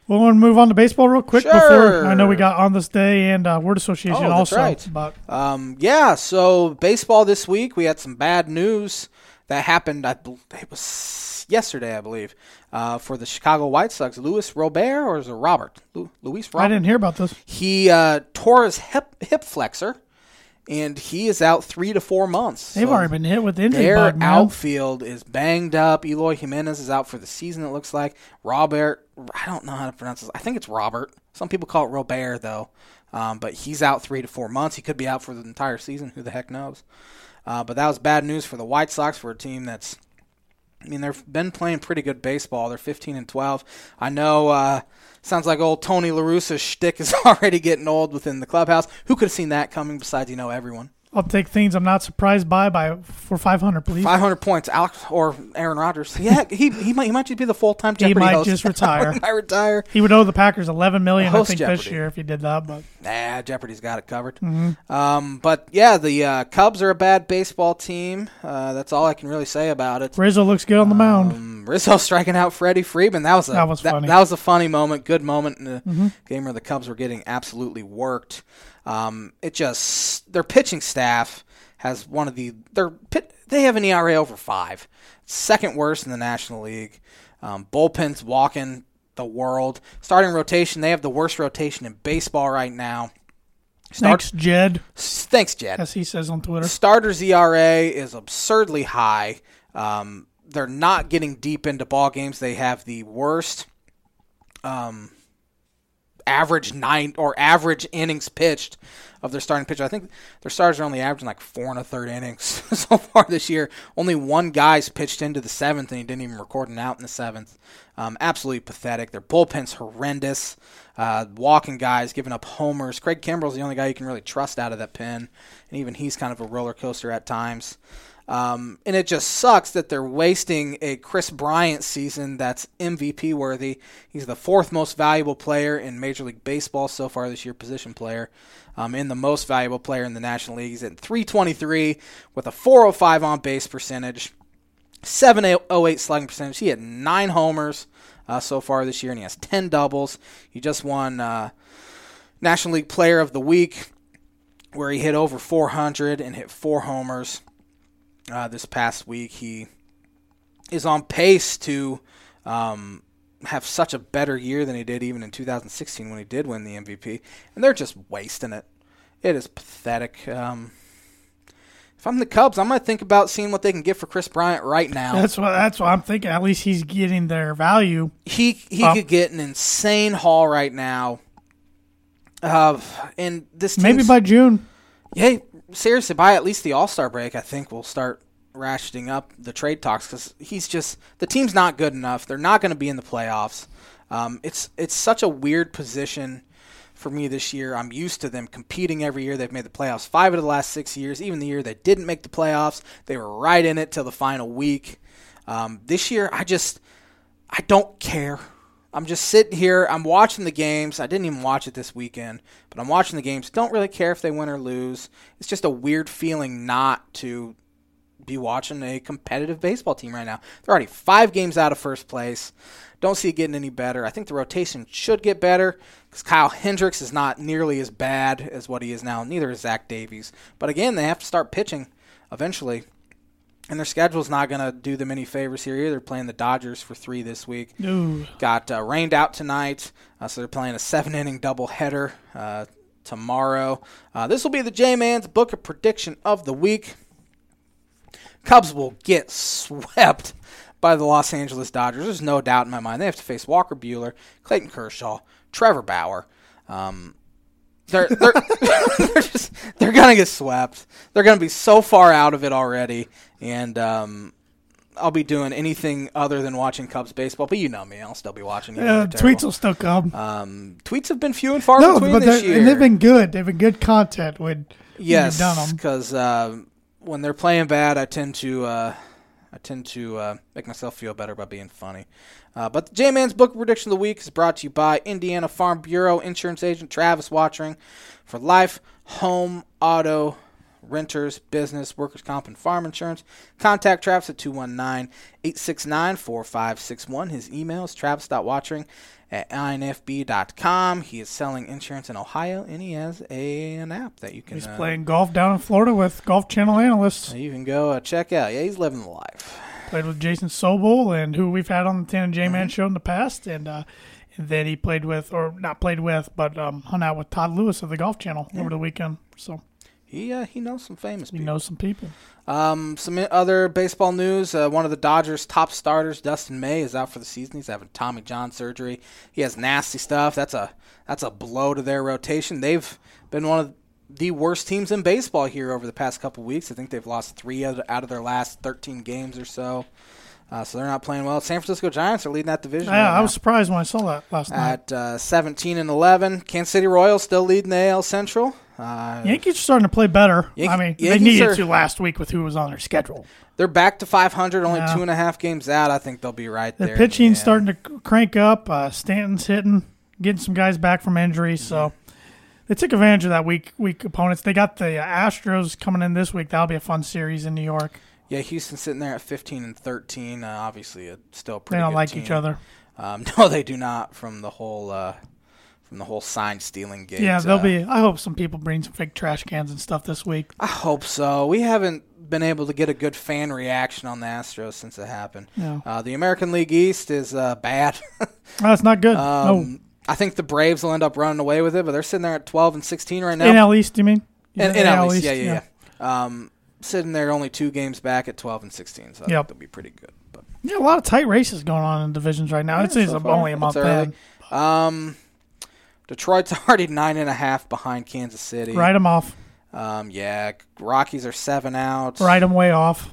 Well, want to move on to baseball real quick Sure. before I know we got on this day and uh, word association Oh, also. right. But Um, yeah, so baseball this week, we had some bad news that happened. I it was yesterday, I believe, uh, for the Chicago White Sox. Louis Robert or is it Robert? Lu- Luis Robert. I didn't hear about this. He uh, tore his hip hip flexor, and he is out three to four months. They've So already been hit with the injury Their bug, outfield is banged up. Eloy Jimenez is out for the season. It looks like Robert. I don't know how to pronounce this. I think it's Robert. Some people call it Robert though, um, but he's out three to four months. He could be out for the entire season. Who the heck knows? Uh, but that was bad news for the White Sox for a team that's. I mean, they've been playing pretty good baseball. They're 15 and 12. I know. Uh, sounds like old Tony La Russa's shtick is already getting old within the clubhouse. Who could have seen that coming? Besides, you know, everyone. I'll take things I'm not surprised by by for 500, please. 500 points, Alex or Aaron Rodgers. Yeah, he he might he might just be the full time He Jeopardy might host. just retire. he retire. He would owe the Packers 11 million, I Host think, this year if he did that. But Nah, Jeopardy's got it covered. Mm-hmm. Um, but yeah, the uh, Cubs are a bad baseball team. Uh, that's all I can really say about it. Rizzo looks good on the mound. Um, Rizzo striking out Freddie Freeman. That was a That was funny. Mm-hmm. That, was a funny moment. Good moment in the game where the Cubs were getting absolutely worked. Um, it just their pitching staff has one of the their pit they have an ERA over five, second worst in the National League. Um, bullpens walking the world. Starting rotation, they have the worst rotation in baseball right now. Start- Thanks, Jed. Thanks, Jed. As he says on Twitter. Starters ERA is absurdly high. Um, they're not getting deep into ball games. They have the worst um, average nine or average innings pitched of their starting pitcher. I think their starters are only averaging like four and a third innings so far this year. Only one guy's pitched into the seventh, and he didn't even record an out in the seventh. Um, absolutely pathetic. Their bullpen's horrendous. Uh, walking guys, giving up homers. Craig Kimbrel's the only guy you can really trust out of that pen, and even he's kind of a roller coaster at times. Um, and it just sucks that they're wasting a Kris Bryant season that's MVP worthy. He's the fourth most valuable player in Major League Baseball so far this year, position player, um, and the most valuable player in the National League. He's at 323 with a 405 on base percentage, 708 slugging percentage. He had nine homers uh, so far this year, and he has 10 doubles. He just won uh, National League Player of the Week, where he hit over 400 and hit four homers uh, this past week. He is on pace to um, have such a better year than he did even in 2016 when he did win the MVP, and they're just wasting it. It is pathetic. Um, if I'm the Cubs, I might think about seeing what they can get for Kris Bryant right now. That's what that's what I'm thinking. At least he's getting their value. He he could get an insane haul right now. Uh, and this maybe by June. Yeah, seriously, by at least the All Star break, I think we'll start ratcheting up the trade talks because he's just the team's not good enough. They're not going to be in the playoffs. Um, it's it's such a weird position for me this year. I'm used to them competing every year. They've made the playoffs five of the last six years. Even the year they didn't make the playoffs, they were right in it till the final week. Um, this year, I just I don't care. I'm just sitting here. I'm watching the games. I didn't even watch it this weekend, but I'm watching the games. Don't really care if they win or lose. It's just a weird feeling not to be watching a competitive baseball team right now. They're already five games out of first place. Don't see it getting any better. I think the rotation should get better because Kyle Hendricks is not nearly as bad as what he is now. Neither is Zach Davies. But again, they have to start pitching eventually. And their schedule's not going to do them any favors here either. Playing the Dodgers for three this week. Ooh. Got uh, rained out tonight, uh, so they're playing a seven inning doubleheader uh, tomorrow. Uh, this will be the J Man's Book of Prediction of the Week. Cubs will get swept by the Los Angeles Dodgers. There's no doubt in my mind. They have to face Walker Buehler, Clayton Kershaw, Trevor Bauer. Um, they're they're they're, just, they're gonna get swept. They're gonna be so far out of it already, and um, I'll be doing anything other than watching Cubs baseball. But you know me, I'll still be watching. Yeah, tweets will still come. Um, tweets have been few and far no, between but this year. And they've been good. They've been good content when yes, you've done them. Because uh, when they're playing bad, I tend to uh, I tend to uh, make myself feel better by being funny. Uh, but the J Man's Book Prediction of the Week is brought to you by Indiana Farm Bureau insurance agent Travis Watchering for life, home, auto, renters, business, workers' comp, and farm insurance. Contact Travis at 219 869 4561. His email is travis.watchering at infb.com. He is selling insurance in Ohio, and he has a, an app that you can. He's uh, playing golf down in Florida with Golf Channel analysts. You can go uh, check out. Yeah, he's living the life. Played with Jason Sobel, and who we've had on the Tan J Man mm-hmm. show in the past, and. Uh, and then he played with, or not played with, but um, hung out with Todd Lewis of the Golf Channel yeah. over the weekend. So he uh, he knows some famous he people. knows some people. Um, some other baseball news. Uh, one of the Dodgers' top starters, Dustin May, is out for the season. He's having Tommy John surgery. He has nasty stuff. That's a that's a blow to their rotation. They've been one of the worst teams in baseball here over the past couple weeks. I think they've lost three out of their last 13 games or so. Uh, so they're not playing well. San Francisco Giants are leading that division. Yeah, right I was surprised when I saw that last night. At uh, 17 and 11, Kansas City Royals still leading the AL Central. Uh, Yankees are starting to play better. Yankee, I mean, Yankees they needed are, to last week with who was on their schedule. They're back to 500, only yeah. two and a half games out. I think they'll be right the there. pitching's starting to crank up. Uh, Stanton's hitting, getting some guys back from injury. Mm-hmm. So they took advantage of that weak weak opponents. They got the uh, Astros coming in this week. That'll be a fun series in New York. Yeah, Houston sitting there at 15 and 13. Uh, obviously, still pretty. They don't like team. each other. Um, no, they do not. From the whole uh, from the whole sign stealing gate. Yeah, there'll uh, be. I hope some people bring some fake trash cans and stuff this week. I hope so. We haven't been able to get a good fan reaction on the Astros since it happened. Yeah. Uh, the American League East is uh, bad. That's not good. um, I think the Braves will end up running away with it, but they're sitting there at 12 and 16 right no. now. NL East, you mean? In, in NL at least, East, yeah, yeah, yeah. Um, sitting there only two games back at 12 and 16, so yep. they'll be pretty good. But Yeah, a lot of tight races going on in divisions right now. it's Yeah, so only a month early. in. Um, Detroit's already nine and a half behind Kansas City. Write them off. Um, yeah, Rockies are seven out. Write them way off.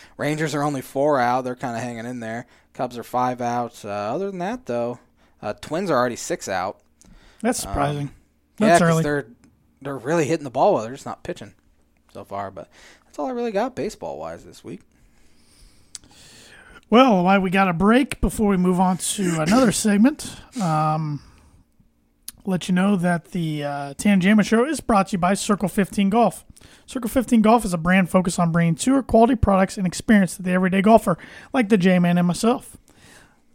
Rangers are only four out. They're kind of hanging in there. Cubs are five out. Uh, other than that, though, uh, Twins are already six out. That's surprising. Um, yeah, That's 'cause early. they're they're really hitting the ball well. They're just not pitching so far. But that's all I really got baseball wise this week. Well, why we got a break before we move on to another segment. Um, let you know that the uh, Tanjama Show is brought to you by Circle 15 Golf. Circle 15 Golf is a brand focused on bringing tour quality products and experience to the everyday golfer, like the J-Man and myself.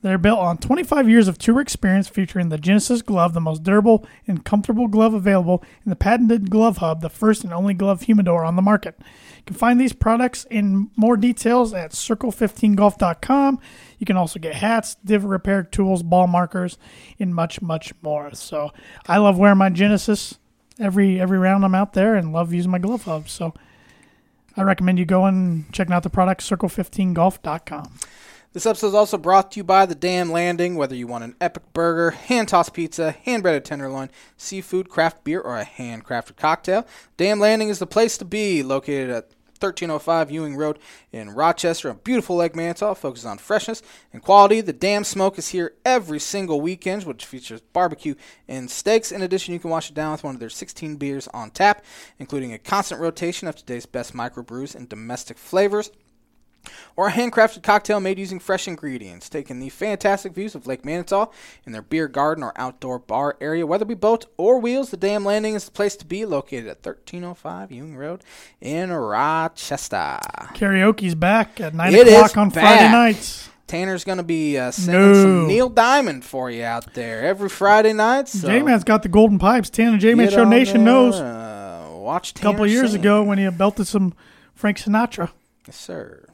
They're built on 25 years of tour experience featuring the Genesis glove, the most durable and comfortable glove available, and the patented Glove Hub, the first and only glove humidor on the market. You can find these products in more details at circle15golf.com. You can also get hats, div repair tools, ball markers, and much, much more. So I love wearing my Genesis every every round I'm out there and love using my Glove Hub. So I recommend you going and checking out the product, circle15golf.com. This episode is also brought to you by The Dam Landing. Whether you want an epic burger, hand tossed pizza, hand breaded tenderloin, seafood, craft beer, or a handcrafted cocktail, Dam Landing is the place to be. Located at 1305 Ewing Road in Rochester, a beautiful Lake Manitou focuses on freshness and quality. The Dam Smoke is here every single weekend, which features barbecue and steaks. In addition, you can wash it down with one of their 16 beers on tap, including a constant rotation of today's best microbrews and domestic flavors or a handcrafted cocktail made using fresh ingredients. Taking the fantastic views of Lake Manitou in their beer garden or outdoor bar area, whether it be boat or wheels, the Dam Landing is the place to be. Located at 1305 Ewing Road in Rochester. Karaoke's back at 9 It o'clock on back. Friday nights. Tanner's going to be uh, singing No. some Neil Diamond for you out there every Friday night. So J-Man's got the golden pipes. Tanner J-Man get Show on Nation there, knows. Uh, watch A couple years sing. ago when he belted some Frank Sinatra. Yes, sir.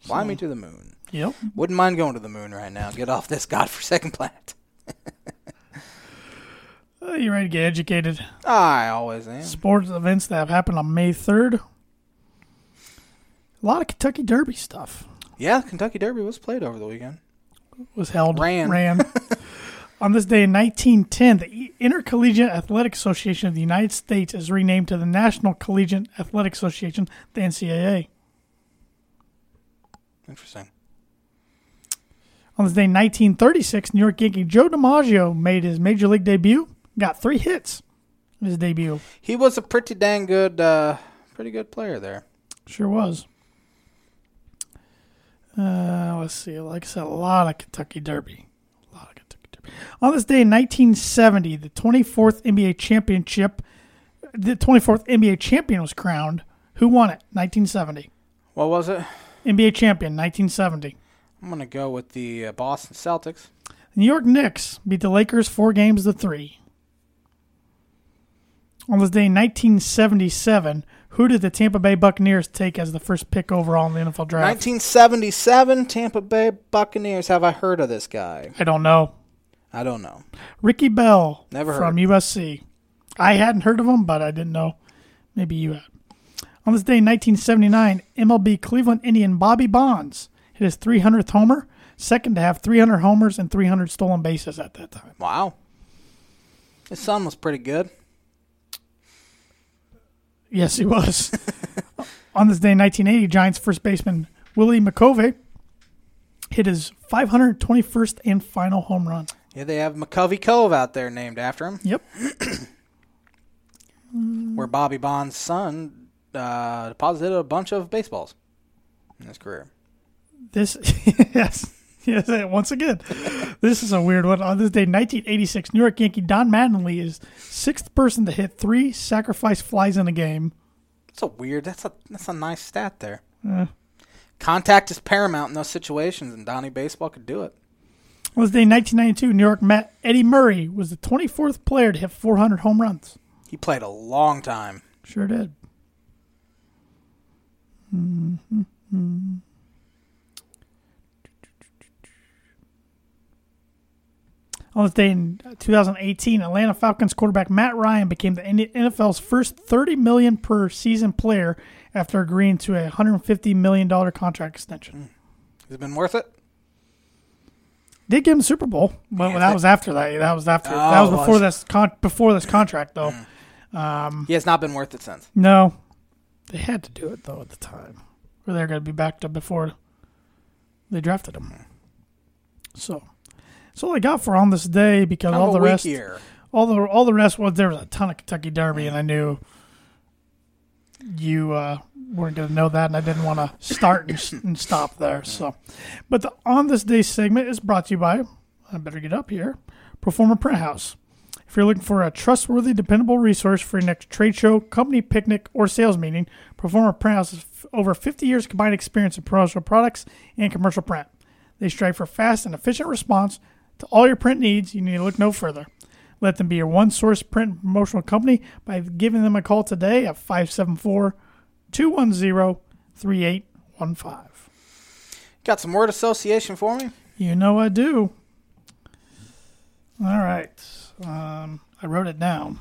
Fly me to the moon. Yep. Wouldn't mind going to the moon right now. Get off this godforsaken planet. Uh, you ready to get educated? I always am. Sports events that have happened on May 3rd. A lot of Kentucky Derby stuff Yeah, Kentucky Derby was played over the weekend. was held. Ran. Ran. on this day in 1910, the Intercollegiate Athletic Association of the United States is renamed to the National Collegiate Athletic Association, the NCAA. Interesting. On this day in 1936, New York Yankee Joe DiMaggio made his major league debut. Got three hits in his debut. He was a pretty dang good, uh, pretty good player there. Sure was. Uh, let's see. Like I said, a lot of Kentucky Derby. A lot of Kentucky Derby. On this day in 1970, the 24th NBA championship, the 24th NBA champion was crowned. Who won it? 1970. What was it? NBA champion, 1970. I'm gonna go with the uh, Boston Celtics. The New York Knicks beat the Lakers four games to three. On this day in 1977, who did the Tampa Bay Buccaneers take as the first pick overall in the NFL draft? 1977 Tampa Bay Buccaneers. Have I heard of this guy? I don't know. I don't know. Ricky Bell Never heard. from USC. I hadn't heard of him, but I didn't know. Maybe you had. On this day in 1979, MLB Cleveland Indian Bobby Bonds hit his 300th homer, second to have 300 homers and 300 stolen bases at that time. Wow. His son was pretty good. Yes, he was. On this day in 1980, Giants first baseman Willie McCovey hit his 521st and final home run. Yeah, they have McCovey Cove out there named after him, Yep. where Bobby Bond's son uh, deposited a bunch of baseballs in his career. This, yes, yes. Once again, this is a weird one. On this day, 1986, New York Yankee Don Mattingly is sixth person to hit three sacrifice flies in a game. That's a weird. That's a that's a nice stat there. Uh, Contact is paramount in those situations, and Donnie Baseball could do it. On this day in 1992, New York Met Eddie Murray was the 24th player to hit 400 home runs. He played a long time. Sure did. Mm-hmm. On this day in 2018, Atlanta Falcons quarterback Matt Ryan became the NFL's first 30 million per season player after agreeing to a 150 million dollar contract extension. Has it been worth it? Did give him the Super Bowl, but Yeah, that was after that. That was after. Oh, that was before was. this con- before this contract, though. He has not been worth it since. No, they had to do it though at the time, or they're going to be backed up before they drafted him. So, that's all I got for on this day because Kind all the rest, year. all the all the rest was there was a ton of Kentucky Derby, and I knew you uh, weren't going to know that, and I didn't want to start and, and stop there. So, but the on this day segment is brought to you by I better get up here, Proforma Print House. If you're looking for a trustworthy, dependable resource for your next trade show, company picnic, or sales meeting, Proforma Print House has over 50 years combined experience in promotional products and commercial print. They strive for fast and efficient response to all your print needs. You need to look no further. Let them be your one source print promotional company by giving them a call today at 574 210 3815. Got some word association for me? You know I do. All right. Um, I wrote it down.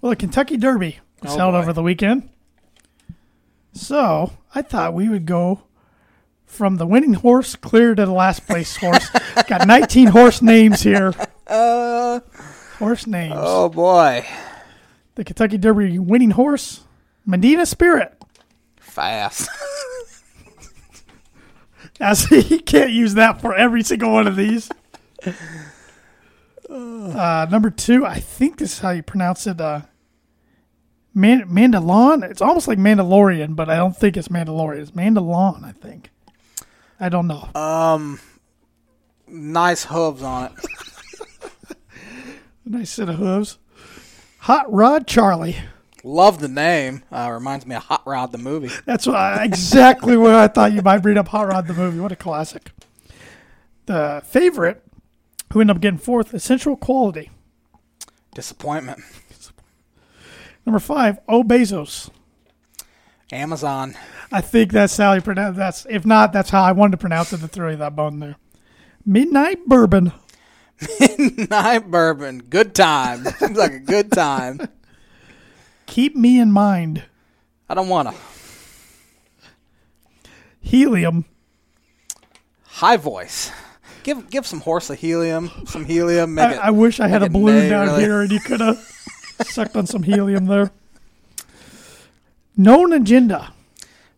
Well, the Kentucky Derby was Oh, held boy. over the weekend. So I thought we would go from the winning horse clear to the last place horse. Got 19 horse names here. Uh, Horse names. oh boy. The Kentucky Derby winning horse, Medina Spirit. Fast. As he can't use that for every single one of these. Uh, number two, I think this is how you pronounce it. Uh, Man- Mandaloun. It's almost like Mandalorian, but I don't think it's Mandalorian. It's Mandaloun, I think. I don't know. um, nice hooves on it. nice set of hooves. Hot Rod Charlie. Love the name. Uh, reminds me of Hot Rod the movie. That's what I, exactly what I thought you might bring up. Hot Rod the movie. What a classic. The favorite, who ended up getting fourth, Essential Quality. Disappointment. Number five, O Bezos. Amazon. I think that's how you pronounce. That's if not, that's how I wanted to pronounce it to throw you that bone there. Midnight Bourbon. Night bourbon. Good time. Seems like a good time. Keep me in mind. I don't want to. Helium. High voice. Give give some horse a helium. Some helium. I, it. I wish I had a balloon down really. here and you could have sucked on some helium there. Known agenda.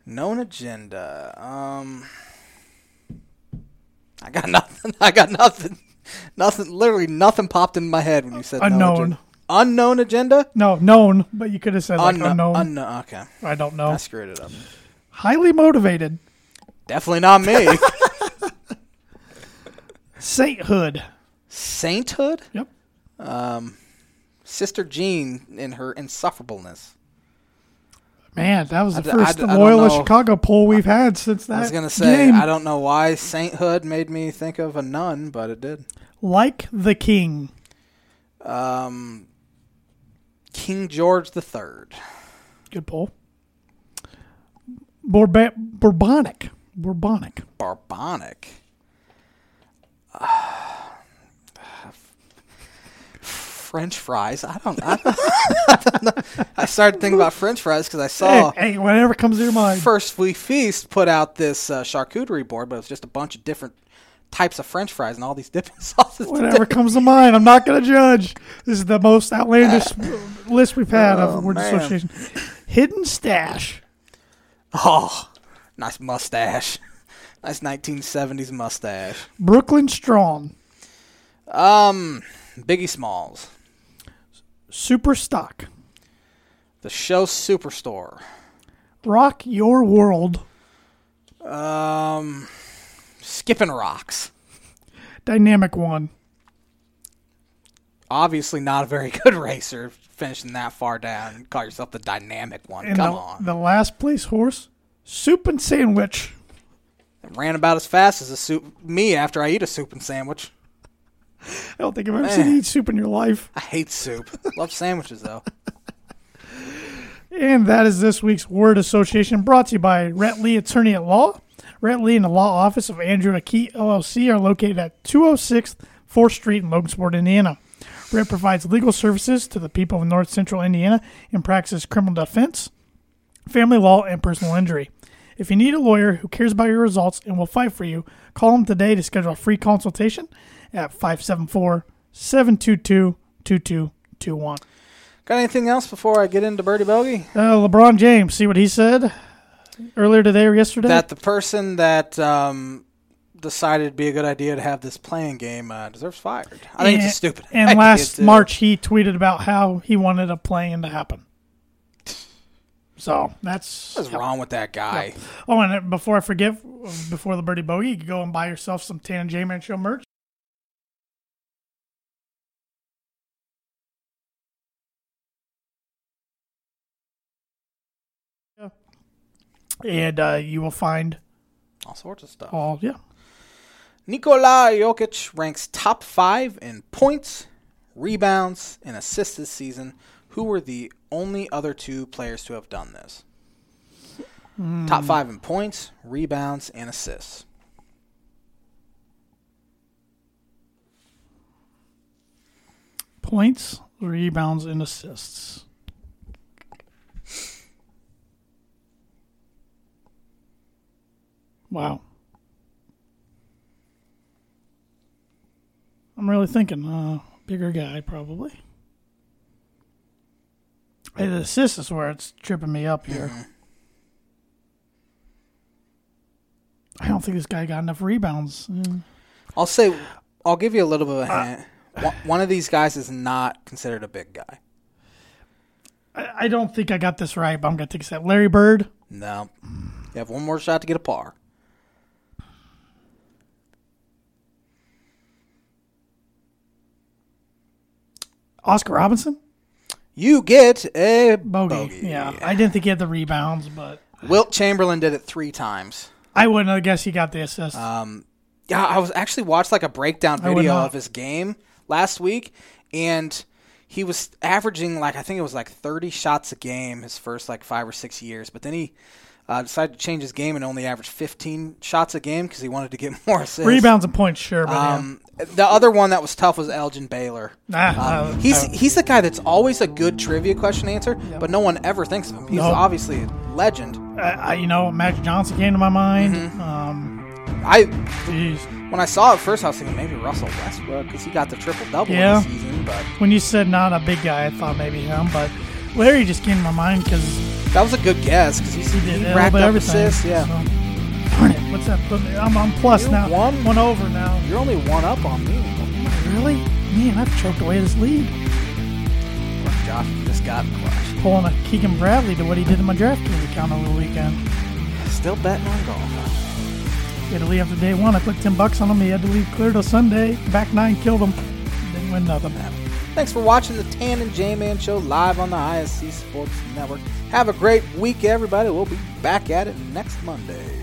Known agenda. Um, I got nothing. I got nothing. Nothing. Literally nothing popped in my head when you said Unknown. agenda. Unknown agenda. No, known, but you could have said like Unknown. unknown. Unknown. Okay, I don't know. I screwed it up. Highly motivated. Definitely not me. Sainthood. Sainthood. Yep. Um, Sister Jean in her insufferableness. Man, that was the d- first d- Loyola. Chicago poll we've had since that I was gonna say game. I don't know why sainthood made me think of a nun, but it did. like the king. Um, King George the Third. Good poll. Bourba- Bourbonic. Bourbonic. French fries. I don't. I, don't, I, don't know. I started thinking about French fries because I saw Hey, hey, whatever comes to your mind. First We Feast put out this uh, charcuterie board, but it was just a bunch of different types of French fries and all these dipping sauces. Whatever comes to mind. I'm not going to judge. This is the most outlandish list we've had Oh, of word man. association. Hidden stash. Oh, nice mustache. Nice 1970s mustache. Brooklyn Strong. Um, Biggie Smalls. Super stock. The show Superstore. Rock your world. Um, Skipping Rocks. Dynamic one. Obviously not a very good racer, finishing that far down. Call yourself the dynamic one. And Come the, on. the last place horse. Soup and sandwich. Ran about as fast as a soup me after I eat a soup and sandwich. I don't think I've ever seen you eat soup in your life. I hate soup. Love sandwiches though. And that is this week's word association brought to you by Rhett Lee Attorney at Law. Rhett Lee and the law office of Andrew Akey LLC are located at 206 4th Street in Logansport, Indiana. Rhett provides legal services to the people of North Central Indiana and practices criminal defense, family law, and personal injury. If you need a lawyer who cares about your results and will fight for you, call him today to schedule a free consultation at 574 722 2221. Got anything else before I get into Birdie Bogey? Uh, LeBron James, see what he said earlier today or yesterday? That the person that um, decided it'd be a good idea to have this playing game uh, deserves fired. I think and, it's stupid. And last. March, he tweeted about how he wanted a play-in to happen. So that's what's wrong with that guy. Yep. Oh, and before I forget, before the birdie bogey, you can go and buy yourself some Tan and J Man Show merch. And uh, you will find all sorts of stuff. All yeah. Nikola Jokic ranks top five in points, rebounds, and assists this season. Who were the only other two players to have done this? Mm. Top five in points, rebounds, and assists. Points, rebounds, and assists. Wow. I'm really thinking, uh, bigger guy probably. Hey, the assist is where it's tripping me up here. Mm-hmm. I don't think this guy got enough rebounds. Mm. I'll say, I'll give you a little bit of a uh, hint. Uh, One of these guys is not considered a big guy. I, I don't think I got this right, but I'm going to take a step. Larry Bird? No. You have one more shot to get a par. Oscar Robertson? You get a bogey. bogey. Yeah, I didn't think he had the rebounds, but Wilt Chamberlain did it three times. I wouldn't have guessed he got the assist. Um, yeah, I was actually watched like a breakdown video of his game last week, and he was averaging like I think it was like 30 shots a game his first like five or six years, but then he uh, decided to change his game and only averaged 15 shots a game because he wanted to get more assists. Rebounds and points, sure. But um. The other one that was tough was Elgin Baylor. Ah, um, he's he's the guy that's always a good trivia question answer, yep. but no one ever thinks of him. He's nope. obviously a legend. Uh, you know, Magic Johnson came to my mind. Mm-hmm. Um, I geez. when I saw it first, I was thinking maybe Russell Westbrook because he got the triple double yeah. the season. But when you said not a big guy, I thought maybe him. But Larry just came to my mind because that was a good guess because he, he, did he racked up everything, assists. Yeah. So. Darn it! What's that? Put me? I'm on plus You're now. One, one over now. You're only one up on me. Really? Man, I've choked away this lead. Josh just got crushed. Pulling a Keegan Bradley to what he did in my draft DraftKings account over the weekend. Still betting on golf. He had to leave after day one. I put ten bucks on him. He had to leave clear till Sunday. Back nine killed him. Didn't win nothing. Thanks for watching the Tan and J Man Show live on the ISC Sports Network. Have a great week, everybody. We'll be back at it next Monday.